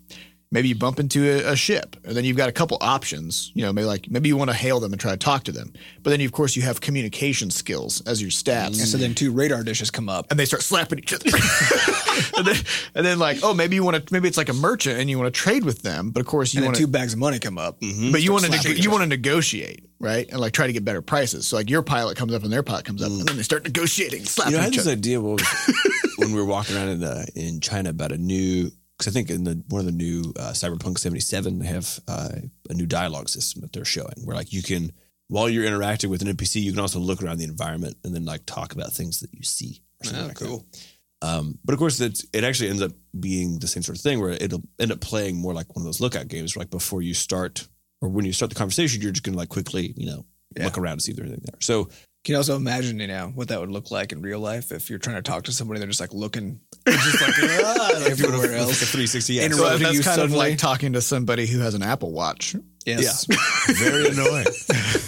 maybe you bump into a, a ship and then you've got a couple options. You know, maybe like maybe you want to hail them and try to talk to them, but then you, of course you have communication skills as your stats And so then two radar dishes come up. and they start slapping each other. and, then, and then like, oh, maybe you want to, maybe it's like a merchant and you want to trade with them, but of course you And want two bags of money come up. but you want to, neg- you want to negotiate, right? And like try to get better prices. So like your pilot comes up and their pilot comes up, and then they start negotiating, slapping You know, I had each this other. idea when we were walking around in uh, in China about a new because I think in the one of the new uh, Cyberpunk seventy seven they have uh, a new dialogue system that they're showing where like you can while you're interacting with an NPC you can also look around the environment and then like talk about things that you see. Or something Oh, like cool. That. Um, but of course, it's, it actually ends up being the same sort of thing where it'll end up playing more like one of those lookout games. Where like before you start or when you start the conversation, you're just gonna like quickly you know look around and see if there's anything there. So You can you also imagine, you know, what that would look like in real life if you're trying to talk to somebody, they're just like looking, just like ah, everywhere like else. a 360 yeah. So Interrupting that's you kind of like talking to somebody who has an Apple Watch. Yes. Yeah, very annoying.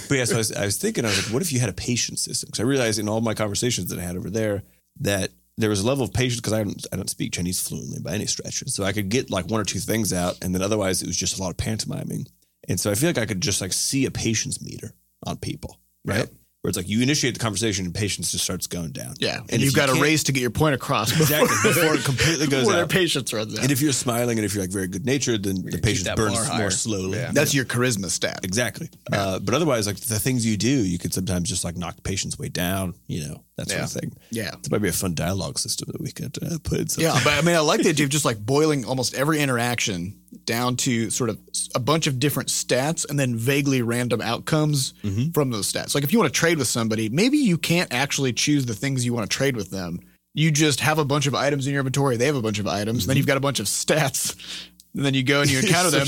but yeah, so I was, I was thinking, I was like, what if you had a patience system? Because I realized in all my conversations that I had over there that there was a level of patience because I don't, I don't speak Chinese fluently by any stretch, and so I could get like one or two things out, and then otherwise it was just a lot of pantomiming. And so I feel like I could just like see a patience meter on people, right? Yep. Where it's like you initiate the conversation and patience just starts going down. Yeah, and, if you've you got a race to get your point across before, exactly before it completely goes before their out. patience runs out. And if you're smiling and if you're like very good natured, then the keep patience burns more slowly. Yeah. That's your charisma stat. Exactly. Uh, but otherwise, like the things you do, you could sometimes just like knock the patience way down, you know, that sort of thing. Yeah. That might be a fun dialogue system that we could uh, put in. Yeah, but I mean, I like the idea of just like boiling almost every interaction down to sort of a bunch of different stats and then vaguely random outcomes Mm-hmm. from those stats. Like if you want to trade with somebody, maybe you can't actually choose the things you want to trade with them. You just have a bunch of items in your inventory. They have a bunch of items. Mm-hmm. Then you've got a bunch of stats. And then you go and you encounter them.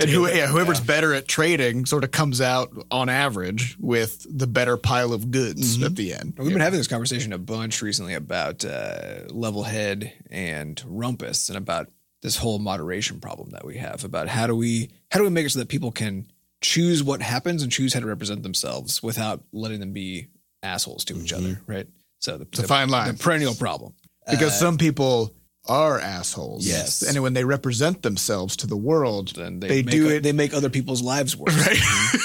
and who, yeah, whoever's better at trading sort of comes out on average with the better pile of goods Mm-hmm. at the end. We've been having this conversation a bunch recently about uh, Levelhead and rumpus and about this whole moderation problem that we have about how do we how do we make it so that people can choose what happens and choose how to represent themselves without letting them be assholes to each other, right? So the, a fine line. the perennial problem. because some people are assholes. Yes. and when they represent themselves to the world, Then they, they, do it They make other people's lives worse. right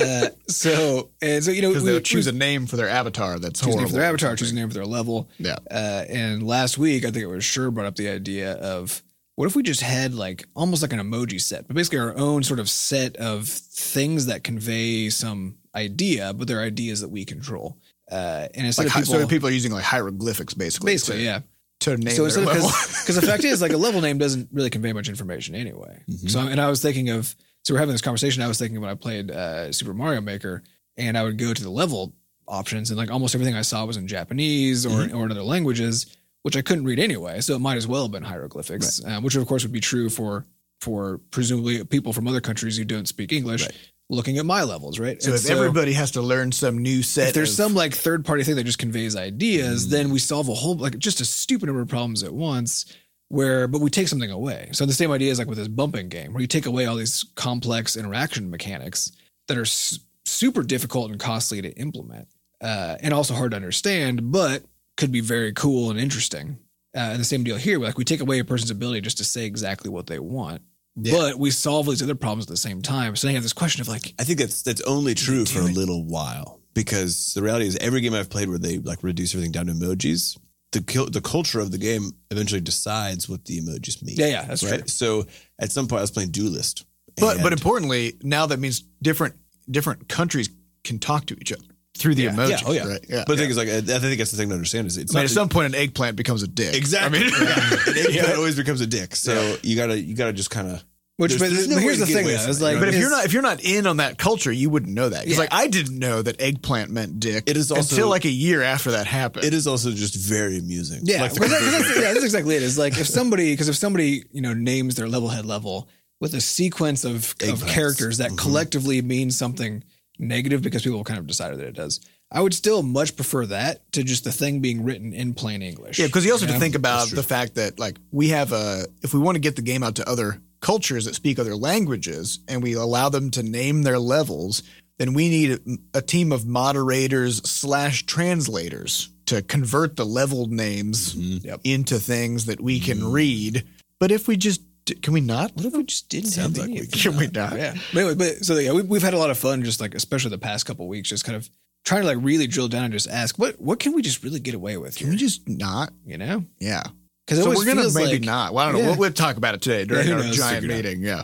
Uh, so and so you know we they'll we- choose a name for their avatar that's choose a name horrible. for their avatar, choose a name for their level. Yeah. Uh, and last week, I think it was Sure brought up the idea of what if we just had like almost like an emoji set, but basically our own sort of set of things that convey some idea, but they're ideas that we control. Uh, and instead Like of people, so people are using like hieroglyphics basically. basically, to, yeah. To name So their level. because the fact is like a level name doesn't really convey much information anyway. So and I was thinking of so we're having this conversation. I was thinking when I played uh, Super Mario Maker, and I would go to the level options, and like almost everything I saw was in Japanese or or in other languages, which I couldn't read anyway. So it might as well have been hieroglyphics, um, which of course would be true for for presumably people from other countries who don't speak English. Looking at my levels, right? so And if everybody has to learn some new set, if there's of- some like third party thing that just conveys ideas, then we solve a whole like just a stupid number of problems at once. Where, but we take something away. So the same idea is like with this bumping game, where you take away all these complex interaction mechanics that are s- super difficult and costly to implement, uh, and also hard to understand, but could be very cool and interesting. Uh, and the same deal here, like we take away a person's ability just to say exactly what they want, but we solve these other problems at the same time. So then you have this question of like, I think that's that's only true do for a little while because the reality is every game I've played where they like reduce everything down to emojis, the the culture of the game eventually decides what the emojis mean. yeah, yeah, that's right. true. So at some point I was playing Duelist, but but importantly, now that means different different countries can talk to each other through the Yeah. emoji. Yeah, oh yeah. right? yeah. But the thing is, like, I I think that's the thing to understand is it's I mean, not at some point, an eggplant becomes a dick. exactly. I mean, An eggplant always becomes a dick. So you gotta you gotta just kind of Which, There's- but, there's no but here's the thing, away though. from It's like, But if you're not if you're not in on that culture, you wouldn't know that. Because Yeah. like I didn't know that eggplant meant dick. It is also- until like a year after that happened. it is also just very amusing. Yeah, Like the well, that- that's, yeah, that's exactly. It's like if somebody, because if somebody you know names their Levelhead level with a sequence of, of characters that mm-hmm. collectively means something negative because people kind of decided that it does, I would still much prefer that to just the thing being written in plain English. Yeah, because you also have know? to think about the fact that like we have a if we want to get the game out to other cultures that speak other languages and we allow them to name their levels, then we need a, a team of moderators slash translators to convert the level names mm-hmm. Yep. into things that we can mm-hmm. read. But if we just can we not? What if we just didn't Sounds have like we Can we not? Yeah. But anyway, but so yeah, we, we've had a lot of fun, just like especially the past couple weeks, just kind of trying to like really drill down and just ask what what can we just really get away with Can here? we just not? You know, Yeah. because it So we're gonna maybe like, not. Well, I don't know. Yeah. We'll, we'll talk about it today during who our knows? giant it out. meeting. Yeah.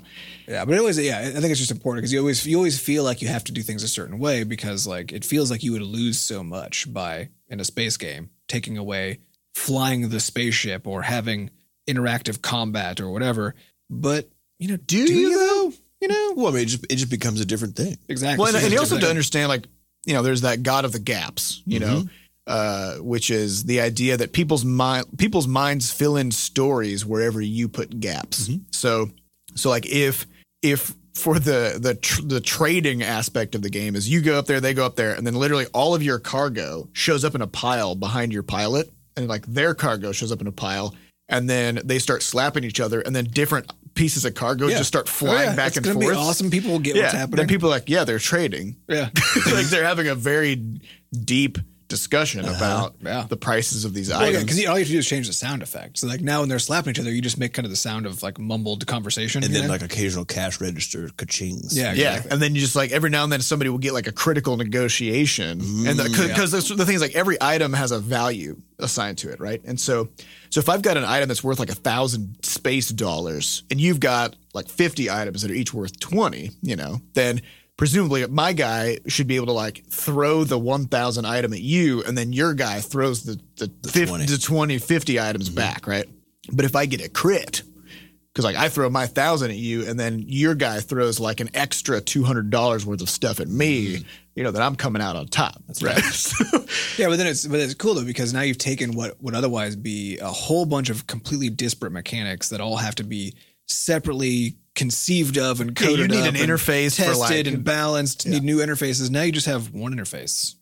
Yeah, but it always yeah, I think it's just important because you always you always feel like you have to do things a certain way because like it feels like you would lose so much by in a space game taking away flying the spaceship or having interactive combat or whatever. But you know, do, you, you though? You know, Well, I mean, it just, it just becomes a different thing. exactly. Well, and, and you it's also have to understand, like, you know, there's that God of the gaps, you know, uh, which is the idea that people's mind, people's minds fill in stories wherever you put gaps. So, so like if if for the the tr- the trading aspect of the game is you go up there, they go up there, and then literally all of your cargo shows up in a pile behind your pilot, and like their cargo shows up in a pile. And then they start slapping each other, and then different pieces of cargo Yeah. just start Oh, flying yeah, back it's and forth. Be awesome. People will get Yeah. what's happening. Then people are like, yeah, they're trading. yeah. like they're having a very deep discussion about Yeah. the prices of these Well, items. because all you have to do is change the sound effect. So like now when they're slapping each other, you just make kind of the sound of like mumbled conversation. and then know? like occasional cash register ka-chings. Yeah, yeah, and then you just like every now and then somebody will get like a critical negotiation, and Mm, because the, the thing is like every item has a value assigned to it, right? And so, so if I've got an item that's worth like a thousand space dollars, and you've got like fifty items that are each worth twenty, you know, then presumably my guy should be able to like throw the 1000 item at you and then your guy throws the the, 50, 20. the 20 50 items mm-hmm. back right? But if i get a crit because like i throw my thousand at you and then your guy throws like an extra $200 worth of stuff at me mm-hmm. you know then i'm coming out on top That's right? So- Yeah, but then it's but it's cool though because now you've taken what would otherwise be a whole bunch of completely disparate mechanics that all have to be separately conceived of and Yeah, you coded need up an and interface for, tested like- and balanced. Need new interfaces. Now you just have one interface,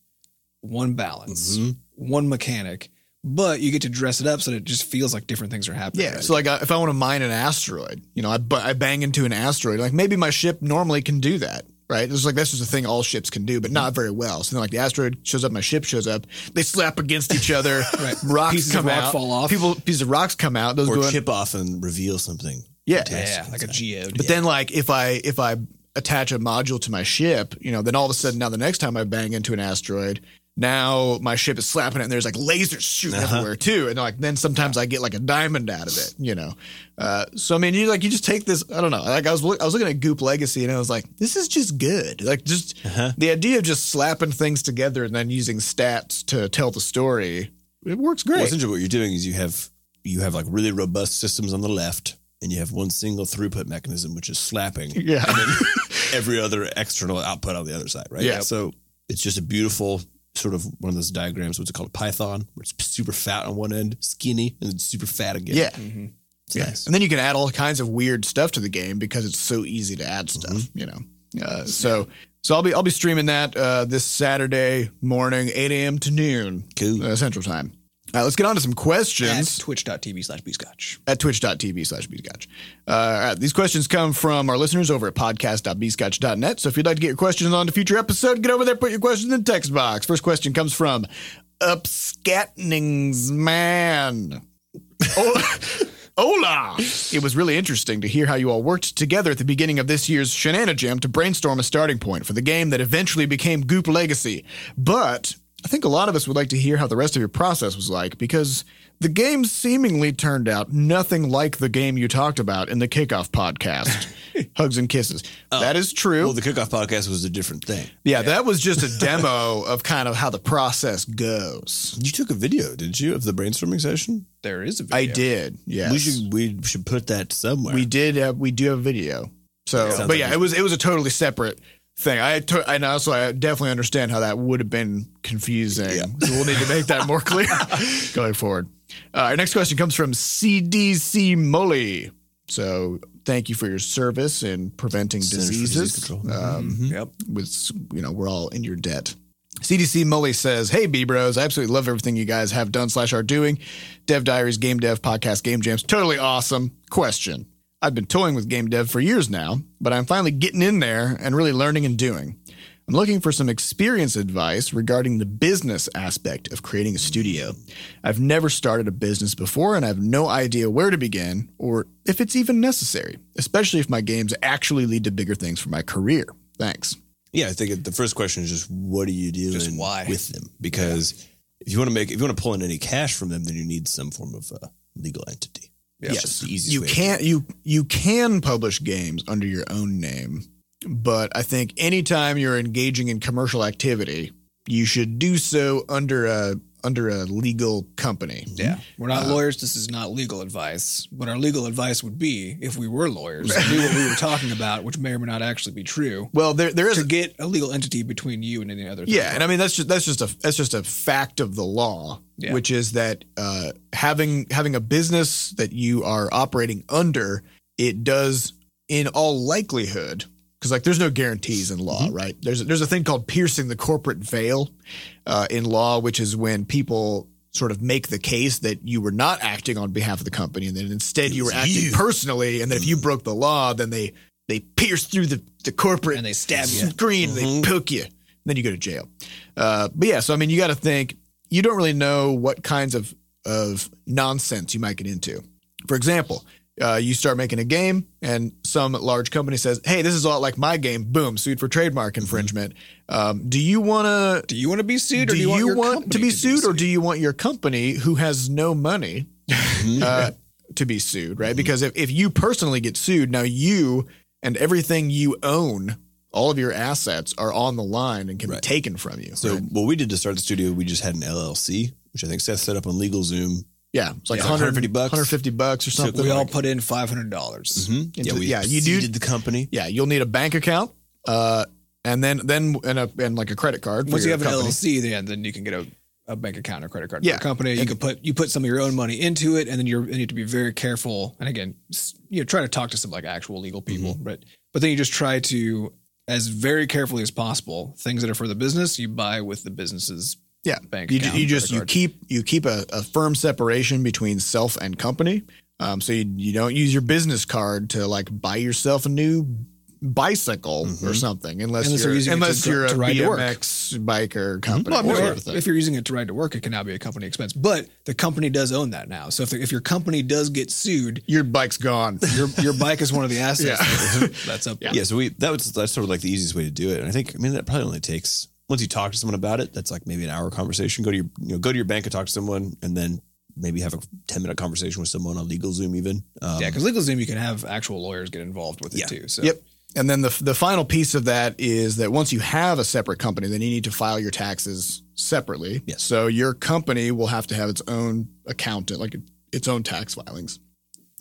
one balance, Mm-hmm. one mechanic, but you get to dress it up so that it just feels like different things are happening. Yeah. So like, if I want to mine an asteroid, you know, I, I bang into an asteroid. Like maybe my ship normally can do that, right? It's like that's just a thing all ships can do, but not very well. So then, like the asteroid shows up, my ship shows up. They slap against each other. Right. Rocks Pieces of come rock out. fall off. People pieces of rocks come out. Those Or go in- chip off and reveal something. Yeah. yeah, like a geode. But then like if I if I attach a module to my ship, you know, then all of a sudden now the next time I bang into an asteroid, now my ship is slapping it and there's like lasers shooting everywhere too. And like then sometimes I get like a diamond out of it, you know. Uh, so I mean you like you just take this I don't know. Like I was look, I was looking at Goop Legacy and I was like, this is just good. Like just the idea of just slapping things together and then using stats to tell the story. It works Well, great. essentially, what you're doing is you have you have like really robust systems on the left, and you have one single throughput mechanism, which is slapping. yeah. every other external output on the other side, right? Yeah. So it's just a beautiful sort of one of those diagrams. What's it called? A python, where it's super fat on one end, skinny, and then super fat again. yeah. It's Yeah. nice. And then you can add all kinds of weird stuff to the game because it's so easy to add stuff, Mm-hmm. you know. Uh, so so I'll be I'll be streaming that uh, this Saturday morning, 8 a.m. to noon Cool. uh, Central Time. All right, let's get on to some questions. at twitch.tv slash bscotch. at twitch.tv slash bscotch. Uh, all right, these questions come from our listeners over at podcast.bscotch.net. So if you'd like to get your questions on a future episode, get over there, put your questions in the text box. First question comes from Upscatningsman. Oh, Hola! It was really interesting to hear how you all worked together at the beginning of this year's Shenanigans to brainstorm a starting point for the game that eventually became Goop Legacy. But I think a lot of us would like to hear how the rest of your process was like because the game seemingly turned out nothing like the game you talked about in the kickoff podcast. Hugs and kisses. Oh, that is true. Well, the kickoff podcast was a different thing. yeah, that was just a demo of kind of how the process goes. You took a video, didn't you, of the brainstorming session? There is a video. I did. Yeah, We should we should put that somewhere. We did. Have, we do have a video. So, Sounds but like yeah, a- it was it was a totally separate thing. I to, and also I definitely understand how that would have been confusing. So we'll need to make that more clear going forward. Uh, our next question comes from CDC Molly. So thank you for your service in preventing Centers diseases. Disease Control. Um, Yep. with you know we're all in your debt. CDC Mully says, "Hey B Bros, I absolutely love everything you guys have done slash are doing. Dev Diaries, Game Dev Podcast, Game Jams, totally awesome. Question: I've been toying with game dev for years now, but I'm finally getting in there and really learning and doing. I'm looking for some experience advice regarding the business aspect of creating a studio. I've never started a business before and I have no idea where to begin or if it's even necessary, especially if my games actually lead to bigger things for my career. Thanks." Yeah, I think the first question is just what are you doing why? with them? Because if you want to make if you want to pull in any cash from them, then you need some form of uh, legal entity. It's just the easiest you can't you you can publish games under your own name, but I think anytime you're engaging in commercial activity, you should do so under a under a legal company. Yeah. We're not lawyers. This is not legal advice. But our legal advice would be if we were lawyers, knew what we were talking about, which may or may not actually be true, Well, there there is to a, get a legal entity between you and any other. third yeah, and I mean that's just that's just a that's just a fact of the law, Yeah. which is that uh, having having a business that you are operating under, it does in all likelihood because like there's no guarantees in law, right? There's there's a thing called piercing the corporate veil uh, in law, which is when people sort of make the case that you were not acting on behalf of the company, and then instead you were acting you. personally, and then if you broke the law, then they they pierce through the the corporate And they stab you. screen, and they poke you, and then you go to jail. Uh, but yeah, so I mean, you got to think. You don't really know what kinds of of nonsense you might get into. For example, uh, you start making a game, and some large company says, "Hey, this is a lot like my game." Boom, sued for trademark infringement. Um, do you want to? Do you want to be sued, Do or do you, want, your want, company to be sued, or do you want your company, who has no money, Mm-hmm. uh, to be sued? Right? Because if, if you personally get sued, now you and everything you own, all of your assets are on the line and can Right. be taken from you. So right? what we did to start the studio, we just had an LLC, which I think Seth set up on LegalZoom. Yeah, it's like Yeah, 100, 150 bucks. 150 bucks or So something. we all like- put in five hundred dollars. Mm-hmm. Yeah, we yeah, you you do- the company. yeah, you'll need a bank account, uh, and then then and a and like a credit card. For Once you your have an company. LLC, then then you can get a, a bank account or credit card Yeah. for your company. You can put you put some of your own money into it, and then you're you need to be very careful. And again, you know, try to talk to some like actual legal people, Mm-hmm. but but then you just try to as very carefully as possible things that are for the business you buy with the business's Yeah, bank you, account, you just you keep you keep a, a firm separation between self and company. Um, so you, you don't use your business card to like buy yourself a new bicycle or something, unless, Unless you're you're it unless to- you're to a ride to work. BMX biker company. Well, I mean, or sort if you're using it to ride to work, it can now be a company expense. But the company does own that now. So if, if your company does get sued, your bike's gone. your your bike is one of the assets. Yeah. That's up. Yeah. so we that was that's sort of like the easiest way to do it. And I think I mean that probably only takes once you talk to someone about it, that's like maybe an hour conversation. Go to your you know, go to your bank and talk to someone and then maybe have a 10 minute conversation with someone on LegalZoom even. Um, Yeah, because LegalZoom, you can have actual lawyers get involved with it Yeah. too. So Yep. And then the the final piece of that is that once you have a separate company, then you need to file your taxes separately. Yes. So your company will have to have its own accountant, like its own tax filings.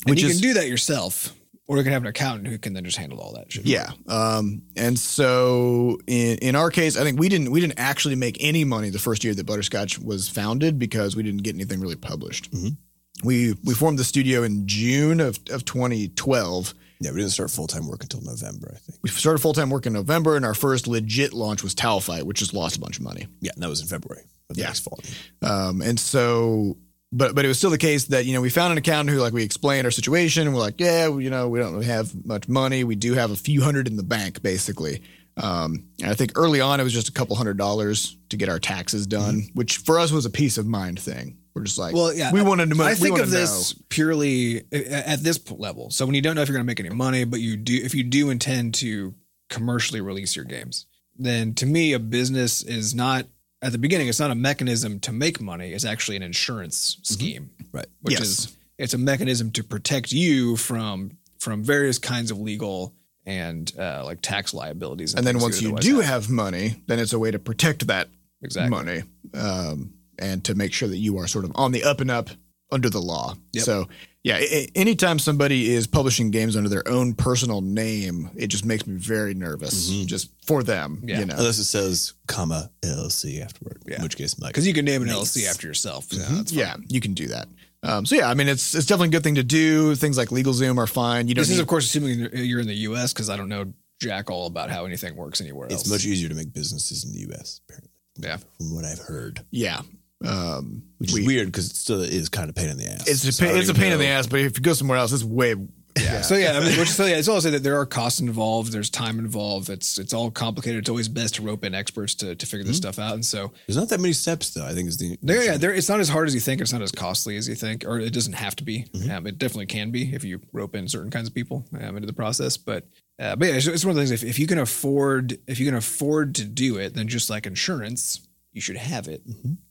and Which you is- can do that yourself, or you can have an accountant who can then just handle all that shit. Yeah. Um, and so in in our case, I think we didn't we didn't actually make any money the first year that Butterscotch was founded because we didn't get anything really published. Mhm. We we formed the studio in June of, of 2012. yeah, we didn't start full time work until November, I think. We started full time work in November, and our first legit launch was Towelfight, which just lost a bunch of money. Yeah, and that was in February of the Yeah. next fall. Um, and so, but but it was still the case that you know we found an accountant who like we explained our situation, and we're like, yeah, you know, we don't really have much money. We do have a few hundred in the bank, basically. Um, and I think early on it was just a couple hundred dollars to get our taxes done, which for us was a peace of mind thing. We're just like, Well, yeah, we wanted to. I think of this purely at this level. So when you don't know if you're going to make any money, but you do, if you do intend to commercially release your games, then to me, a business is not at the beginning. It's not a mechanism to make money. It's actually an insurance scheme, Right. which Yes. is it's a mechanism to protect you from from various kinds of legal and uh, like tax liabilities. And then once you do have. have money, then it's a way to protect that exactly, money um, and to make sure that you are sort of on the up and up under the law. Yep. So, yeah, a- a- anytime somebody is publishing games under their own personal name, it just makes me very nervous just for them, Yeah. you know. Unless it says comma LLC afterward. Yeah. In which case I'm like because you can name an Nice. LLC after yourself. So Mm-hmm. that's yeah, you can do that. Um, so yeah, I mean, it's it's definitely a good thing to do. Things like LegalZoom are fine. You don't This is, of course, assuming you're in the U.S. because I don't know jack all about how anything works anywhere else. it's much easier to make businesses in the US, apparently. Yeah. From what I've heard. yeah. Um, Which is we- weird because it still is kind of pain in the ass. It's a So pain, don't it's a even pain in the ass, but if you go somewhere else, it's way Yeah. So yeah, I mean, which, so yeah, it's all say that there are costs involved. There's time involved. It's it's all complicated. It's always best to rope in experts to to figure this stuff out. And so There's not that many steps though. I think is the there, yeah, there. It's not as hard as you think. It's not as costly as you think, or it doesn't have to be. Um, it definitely can be if you rope in certain kinds of people um, into the process. But uh, but yeah, it's, it's one of those. If, if you can afford, if you can afford to do it, then just like insurance, you should have it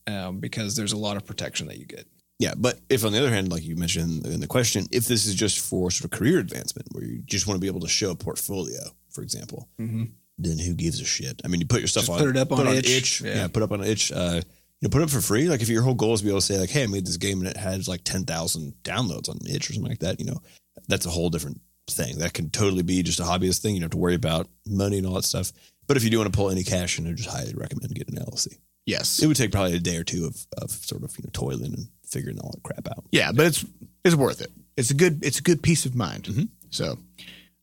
um, because there's a lot of protection that you get. Yeah, but if on the other hand, like you mentioned in the question, if this is just for sort of career advancement, where you just want to be able to show a portfolio, for example, Mhm. then who gives a shit? I mean, you put your stuff Just on, put it up on itch. yeah. Yeah. put up on itch. Uh, you know, put it up for free. Like if your whole goal is to be able to say, like, hey, I made this game and it has like ten thousand downloads on itch or something like that. You know, that's a whole different thing. That can totally be just a hobbyist thing. You don't have to worry about money and all that stuff. But if you do want to pull any cash in, I just highly recommend getting an LLC. Yes. It would take probably a day or two of, of sort of you know toiling and figuring all that crap out. Yeah, but it's it's worth it. It's a good it's a good peace of mind. Mm-hmm. So,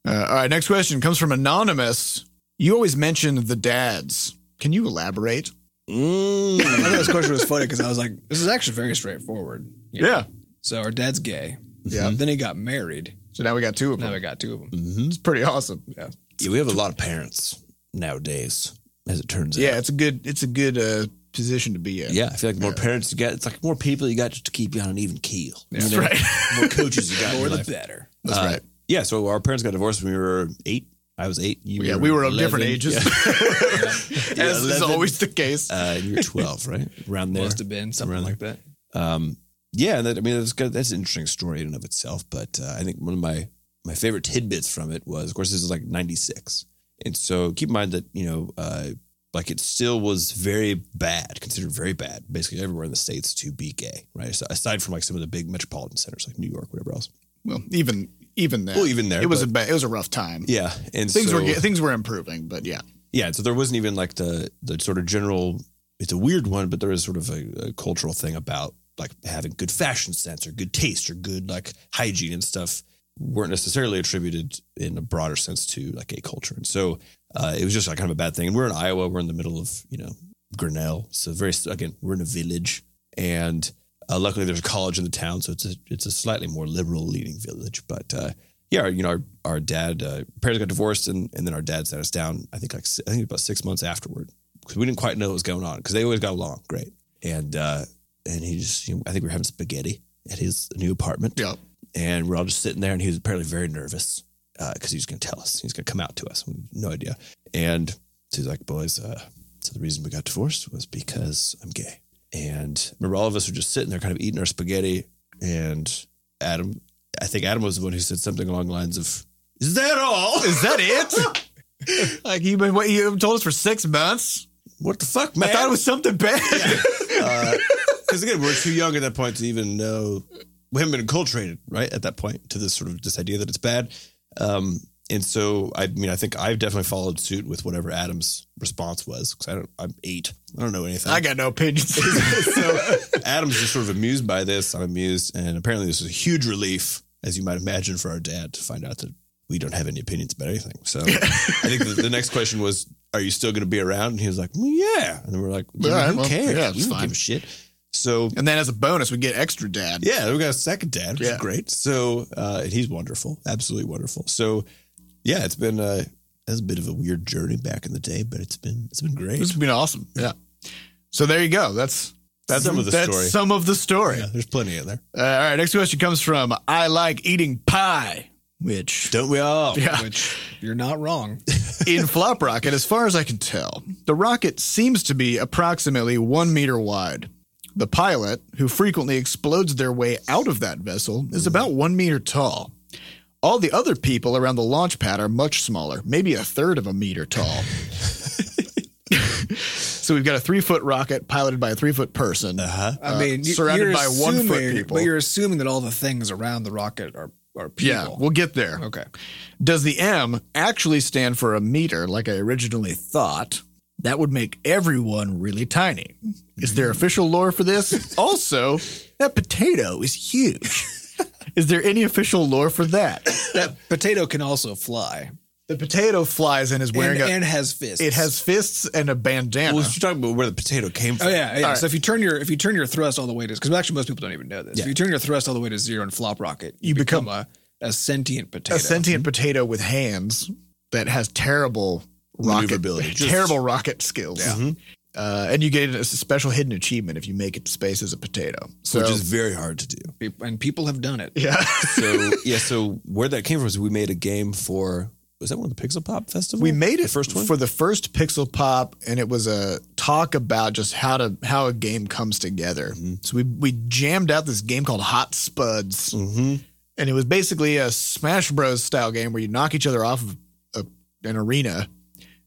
uh, all right, next question comes from anonymous. You always mention the dads. Can you elaborate? Mm. I thought this question was funny because I was like, this is actually very straightforward. You know? Yeah. So our dad's gay. Yeah. Then he got married. So now we got two of Now them. we got two of them. Mhm. It's pretty awesome. Yeah. Yeah, we have a lot of parents nowadays. As it turns Yeah, out. Yeah, it's a good it's a good uh, position to be in. Yeah, I feel like the more parents you got, it's like more people you got just to keep you on an even keel. That's You know, right. More coaches you got. More the life. better. That's Uh, right. Yeah, so our parents got divorced when we were eight. I was eight. You Yeah, we were of different ages, Yeah. as is always the case. Uh, you were twelve, right? Around there. Must have been something Around like that. Um, yeah, and that, I mean that's good. That's an interesting story in and of itself. But uh, I think one of my my favorite tidbits from it was, of course, this is like '96, and so keep in mind that you know, uh, like it still was very bad, considered very bad, basically everywhere in the states to be gay, right? So aside from like some of the big metropolitan centers like New York, whatever else. Well, even even then, Well, even there, it was a but- ba- it was a rough time. Yeah, and things so, were things were improving, but yeah, yeah, so there wasn't even like the the sort of general. It's a weird one, but there is sort of a, a cultural thing about like having good fashion sense or good taste or good like hygiene and stuff weren't necessarily attributed in a broader sense to like a culture, and so uh, it was just like kind of a bad thing. And we're in Iowa, we're in the middle of you know Grinnell, so very again we're in a village, and uh, luckily there's a college in the town, so it's a it's a slightly more liberal leaning village, but. uh yeah, you know, our, our dad, uh, parents got divorced, and, and then our dad sat us down. I think like I think about six months afterward, because we didn't quite know what was going on. Because they always got along great, and uh, and he just, you know, I think we were having spaghetti at his new apartment, yeah. And we're all just sitting there, and he was apparently very nervous because he was going to tell us, he was going to come out to us, no idea. And so he's like, "Boys, uh, so the reason we got divorced was because I'm gay." And remember, all of us were just sitting there, kind of eating our spaghetti, and Adam, I think Adam was the one who said something along the lines of, "Is that all? Is that it? like you've been what you've told us for six months? what the fuck, man?" I thought it was something bad. because again, we're too young at that point to even know. We haven't been enculturated, right, at that point to this sort of this idea that it's bad. Um, and so, I mean, I think I've definitely followed suit with whatever Adam's response was because I don't. I'm eight. I don't know anything. I got no opinions. so Adam's just sort of amused by this. I'm amused, and apparently this was a huge relief, as you might imagine, for our dad to find out that we don't have any opinions about anything. So I think the, the next question was, "Are you still going to be around?" And he was like, well, "Yeah." And then we're like, All right, "Who well, cares? yeah, we don't fine. give a shit." So and then as a bonus, we get extra dad. yeah, we got a second dad, which Yeah. is great. So uh, and he's wonderful, absolutely wonderful. So yeah, it's been uh, it's a bit of a weird journey back in the day, but it's been it's been great. It's been awesome. Yeah. So there you go. That's that's Some of the that's story. Some of the story. Yeah, there's plenty in there. Uh, all right. Next question comes from I like eating pie, which Don't we all? yeah. Which you're not wrong. in Flop Rocket, as far as I can tell, the rocket seems to be approximately one meter wide. The pilot, who frequently explodes their way out of that vessel, is about one meter tall. All the other people around the launch pad are much smaller, maybe a third of a meter tall. so we've got a three foot rocket piloted by a three foot person. Uh-huh. I mean, surrounded you're by one-foot people. But you're assuming that all the things around the rocket are, are people. Yeah, we'll get there. okay. Does the M actually stand for a meter like I originally thought? That would make everyone really tiny. Is there official lore for this? also, that potato is huge. is there any official lore for that? That potato can also fly The potato flies and is and, wearing a. and has fists. it has fists and a bandana. Well, you're talking about where the potato came from. Oh yeah, yeah. All right. So if you turn your if you turn your thrust all the way to because actually most people don't even know this. If you turn your thrust all the way to zero in flop rocket, you, You become, become a, a sentient potato. a sentient potato with hands that has terrible rocket Just- terrible rocket skills. Uh, and you get a special hidden achievement if you make it to space as a potato. So which is very hard to do. And people have done it. yeah. So yeah, so where that came from is we made a game for was that one of the Pixel Pop Festival? We made it the first one. for the first Pixel Pop, and it was a talk about just how to how a game comes together. Mm-hmm. So we we jammed out this game called Hot Spuds, mm-hmm. and it was basically a Smash Bros style game where you knock each other off of a, an arena,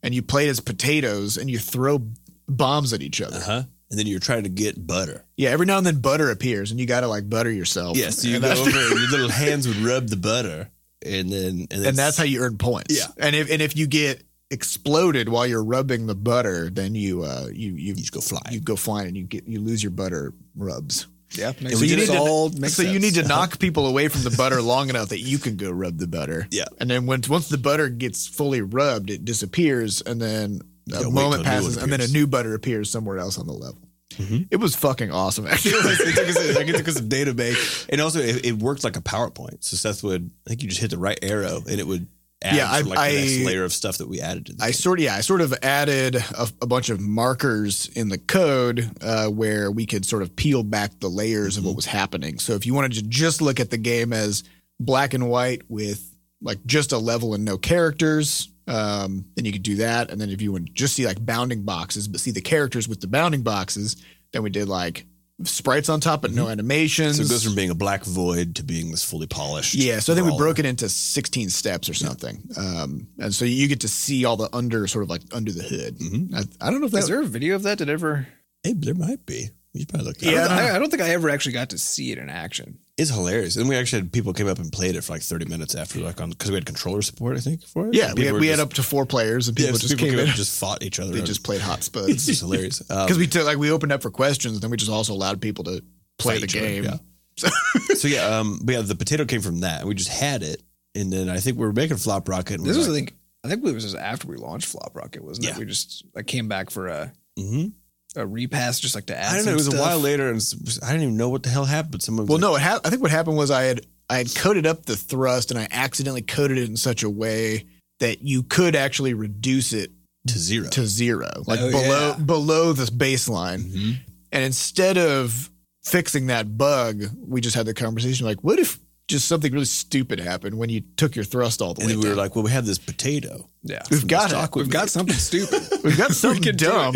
and you play as potatoes, and you throw bombs at each other. Uh huh. And then you're trying to get butter. Yeah, every now and then butter appears, and you got to like butter yourself. Yeah, so you and go over and your little hands would rub the butter, and then and, and that's how you earn points. Yeah. and if and if you get exploded while you're rubbing the butter, then you uh you you, just go fly. You go flying, and you get you lose your butter rubs. Yeah, makes So you need to, all so you need to knock people away from the butter long enough that you can go rub the butter. Yeah. and then once once the butter gets fully rubbed, it disappears, and then a moment passes, and then a new butter appears somewhere else on the level. Mhm. It was fucking awesome, actually. it took us like it took us some data bank, and also it, it worked like a PowerPoint. So Seth would I think you just hit the right arrow, and it would add Yeah, I- like the I- next layer of stuff that we added to the I game. sort of yeah, I sort of added a, a bunch of markers in the code uh, where we could sort of peel back the layers of what was happening. So if you wanted to just look at the game as black and white with like just a level and no characters, um, then you could do that. And then if you want to just see like bounding boxes, but see the characters with the bounding boxes, then we did like sprites on top, but no animations. So it goes from being a black void to being this fully polished. Yeah, so I think we brawler. broke it into 16 steps or something. Um, and so you get to see all the under, sort of like under the hood. Mhm. I, I don't know if Is that's. there a video of that? Did ever? Hey, there might be. You should probably look. That Yeah, up. I don't I, I don't think I ever actually got to see it in action. It's hilarious. And we actually had people came up and played it for like thirty minutes after, like on because we had controller support. I think for it. Yeah, we had, were we had up to four players and yeah, people so just people came came in. up and just fought each other. they just played hot it's spuds. just hilarious. Um, Because we took, like, we opened up for questions, and then we just also allowed people to play the each other, game. yeah. so yeah, um, but yeah, the potato came from that. We just had it, and then I think we were making flop rocket. And This was, were I think, I think it was just after we launched Flop Rocket, wasn't Yeah. it? We just I came back for a Mhm. A repass, just like to add. I don't know. It was stuff. a while later, and I didn't even know what the hell happened. But someone, Well, like, no, it ha- I think what happened was I had I had coded up the thrust and I accidentally coded it in such a way that you could actually reduce it to zero. to zero, like Oh, below yeah. below this baseline. Mhm. And instead of fixing that bug, we just had the conversation like, what if just something really stupid happened when you took your thrust all the And way then we were like, well, we have this potato. Yeah, We've got it. we've got something stupid. We've got something could do dumb.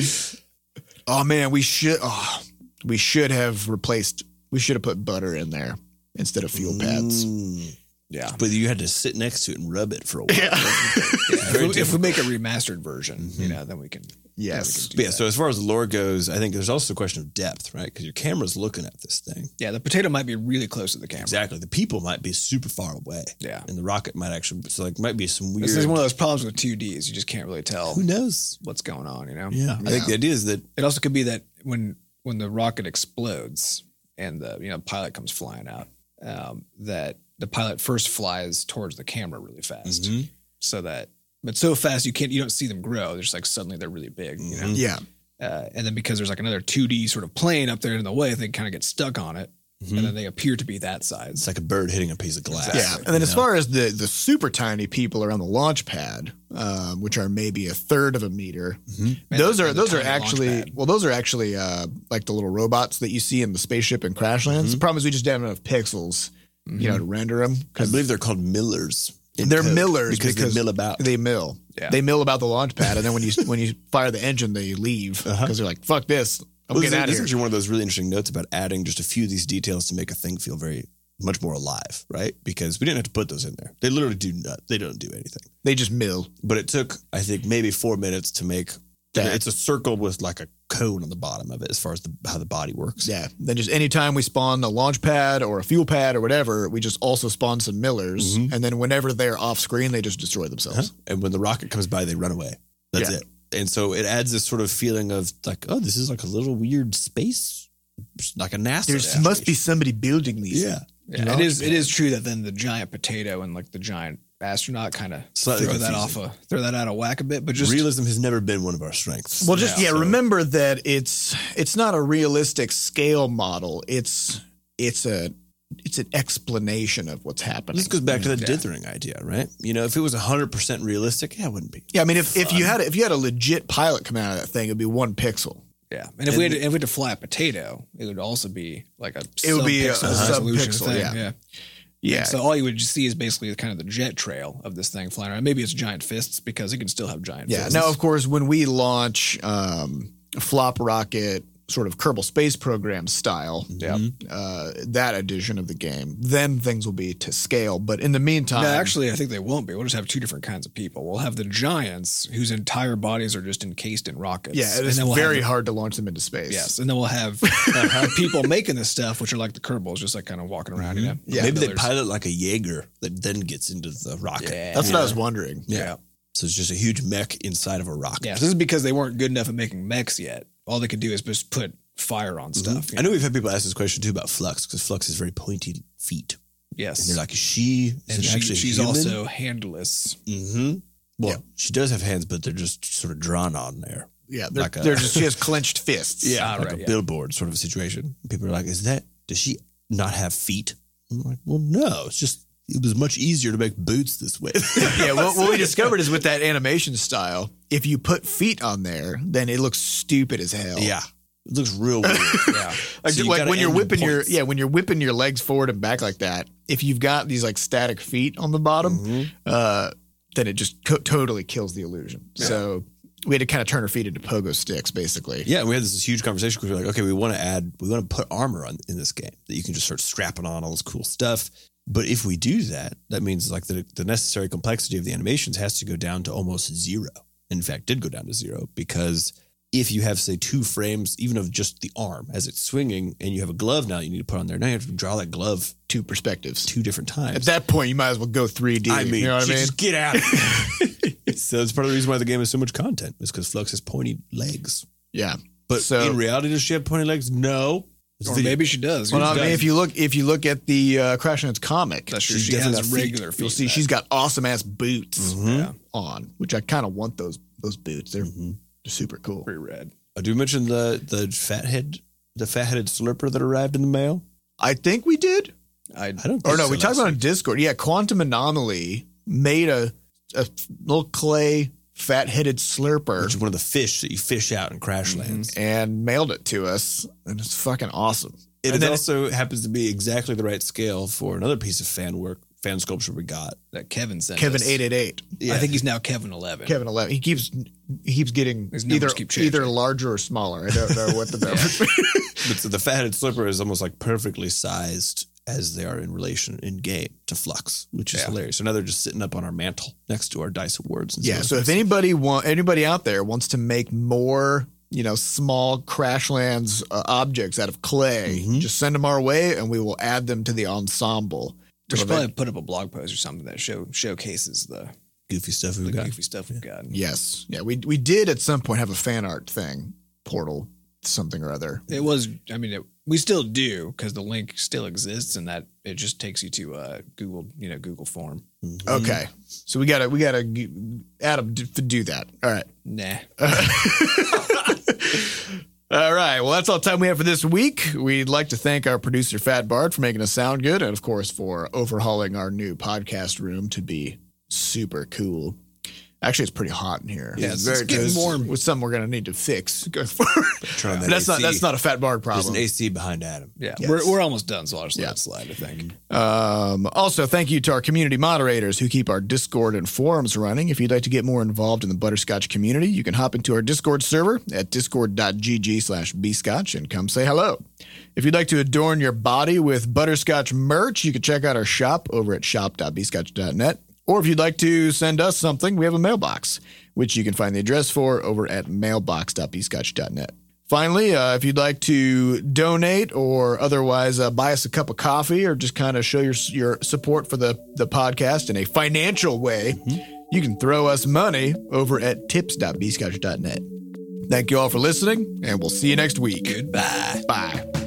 Oh man, we should. Oh, we should have replaced. We should have put butter in there instead of fuel pads. Mm. Yeah. But you had to sit next to it and rub it for a while. Yeah. If we, if we make a remastered version, you know, then we can. Yes. Yeah, so as far as the lore goes, I think there's also a question of depth, right? Because your camera's looking at this thing. Yeah, the potato might be really close to the camera. Exactly. The people might be super far away. Yeah. And the rocket might actually, so like, might be some weird. This is one of those problems with 2Ds. You just can't really tell who knows? what's going on, you know? Yeah. I think the idea is that It also could be that when when the rocket explodes and the you know pilot comes flying out, um, that the pilot first flies towards the camera really fast, Mhm. so that but so fast you can't you don't see them grow. They're just like suddenly they're really big, you know. Mhm. Yeah. Uh, and then because there's like another 2D sort of plane up there in the way, they kind of get stuck on it, Mhm. and then they appear to be that size. it's like a bird hitting a piece of glass. Yeah. And then as far as the the super tiny people around the launch pad, um, which are maybe a third of a meter, And those are those are actually well, those are actually uh, like the little robots that you see in the spaceship and Crashlands. The problem is we just don't have enough pixels, you know, to render them I believe they're called millers. They're code millers because, because they mill about. they mill. Yeah. They mill about the launch pad, and then when you when you fire the engine, they leave because Uh-huh. they're like, "Fuck this, I'm Well, getting this out of is here." actually one of those really interesting notes about adding just a few of these details to make a thing feel very much more alive, right? Because we didn't have to put those in there. They literally do not. They don't do anything. They just mill. But it took, I think, maybe four minutes to make. That. It's a circle with like a cone on the bottom of it, as far as the, how the body works. Yeah. Then just anytime we spawn a launch pad or a fuel pad or whatever, we just also spawn some millers, Mhm. and then whenever they're off screen, they just destroy Huh? themselves. And when the rocket comes by, they run away. That's Yeah. it. And so it adds this sort of feeling of like, oh, this is like a little weird space, like a NASA. There must be somebody building these. Yeah. Yeah, launch it is. It pad. true that then the giant potato and like the giant astronaut kind of throw Slightly that off a throw that out of whack a bit, but just Realism has never been one of our strengths. Well, just yeah. so- remember that it's it's not a realistic scale model. It's it's a it's an explanation of what's happening. This goes back to the Yeah. dithering idea, right? You know, if it was 100% realistic, yeah, it wouldn't be. Yeah, I mean, if, if you had if you had a legit pilot come out of that thing, it'd be one pixel. yeah. And if we had to, if we had to fly a potato, it would also be like a It would be a- sub-pixel a sub-pixel, thing, yeah. Yeah. Yeah, So all you would see is basically kind of the jet trail of this thing flying around. Maybe it's giant fists because it can still have giant yeah. fists. Now, of course, when we launch um, flop rocket, sort of Kerbal Space Program style, yeah. uh, that edition of the game, then things will be to scale. But in the meantime, No, actually, I think they won't be. We'll just have two different kinds of people. We'll have the giants whose entire bodies are just encased in rockets. yeah, it And then we'll very have the- hard to launch them into space. Yes, and then we'll have uh, people making this stuff, which are like the Kerbals, just like kind of walking around. You know, Yeah. Maybe they pilot like a Jaeger that then gets into the rocket. Yeah. that's what I was wondering. Yeah. So it's just a huge mech inside of a rocket. Yeah, so this is because they weren't good enough at making mechs yet. All they could do is just put fire on stuff. you I know we've had people ask this question too about Flux because Flux has very pointy feet. Yes, And they're like, is she is and she- actually she's human? also handless. Mm-hmm. Well, Yeah. she does have hands, but they're just sort of drawn on there. Yeah, they're, Like a- they're just she has clenched fists. Ah, like right, a yeah. billboard sort of a situation. People are like, is that, does she not have feet? I'm like, well, no, it's just it was much easier to make boots this way. yeah, what, what we discovered is with that animation style, if you put feet on there, then it looks stupid as hell. yeah, it looks real weird. Yeah. Like, So you like when you're whipping your yeah when you're whipping your legs forward and back like that if you've got these like static feet on the bottom Mm-hmm. uh then it just co- totally kills the illusion so we had to kind of turn our feet into pogo sticks basically Yeah, we had this huge conversation because we were like, okay, we want to add, we want to put armor on in this game that you can just start strapping on all this cool stuff. But if we do that, that means like the, the necessary complexity of the animations has to go down to almost zero. In fact, did go down to zero because if you have say two frames, even of just the arm as it's swinging, and you have a glove now you need to put on there, now you have to draw that glove two perspectives two different times. at that point you might as well go 3d I mean, you know what i mean just get out. of here. so that's part of the reason why the game has so much content is because Flux has pointy legs. yeah But So- in reality, does she have pointy legs? No. It's Or video- maybe she does. well, Who I mean, if you look if you look at the uh, Crashlands comic, That's true. she's She definitely has got feet. regular feet You'll see back. she's got awesome ass boots Mhm. Yeah. on, which I kind of want those those boots. They're, Mhm. they're super cool. pretty red. I do mention the the fathead, the fat-headed slurper that arrived in the mail. I think we did. I I don't. Or no, so we talked about it week. on Discord. Yeah, Quantum Anomaly made a a little clay fat headed slurper which is one of the fish that you fish out in Crashlands. Mm-hmm. and mailed it to us, and it's fucking awesome. It And then- also happens to be exactly the right scale for another piece of fan work, fan sculpture we got. that Kevin sent. Kevin us. eight eight eight, I think he's now Kevin eleven. Kevin eleven. He keeps he keeps getting His numbers either keep either larger or smaller. I don't know what the numbers. But so the fat-headed slipper is almost like perfectly sized as they are in relation in game to Flux, which is Yeah. hilarious. So now they're just sitting up on our mantle next to our Dice Awards. And yeah. So if anybody want anybody out there wants to make more. You know, small Crashlands uh, objects out of clay. Mhm. Just send them our way, and we will add them to the ensemble. We should probably put up a blog post or something that show showcases the, goofy stuff we've got. goofy stuff we've got. Yes. Yeah. We we did at some point have a fan art thing, portal, something or other. It was. I mean, it, we still do because the link still exists, and that it just takes you to uh, Google, you know, Google form. Mhm. Okay. So we gotta we gotta Adam d- to do that. All right. Nah. All right. Well, that's all the time we have for this week. We'd like to thank our producer Fat Bart for making us sound good, and of course for overhauling our new podcast room to be super cool. Actually, it's pretty hot in here. Yeah, it's- it's getting warm. With something we're gonna need to fix. going forward. Turn that that's not that's not a Fat Bart problem. There's an AC behind Adam. Yeah, Yes. we're we're almost done, so I'll just Yeah. it slide. I think. Um, also, thank you to our community moderators who keep our Discord and forums running. If you'd like to get more involved in the Butterscotch community, you can hop into our Discord server at discord.gg slash bscotch and come say hello. If you'd like to adorn your body with Butterscotch merch, you can check out our shop over at shop.bscotch.net. Or if you'd like to send us something, we have a mailbox, which you can find the address for over at mailbox.bscotch.net. Finally, uh, if you'd like to donate or otherwise uh, buy us a cup of coffee or just kind of show your your support for the, the podcast in a financial way, you can throw us money over at tips.bscotch.net. Thank you all for listening, and we'll see you next week. Goodbye. Bye.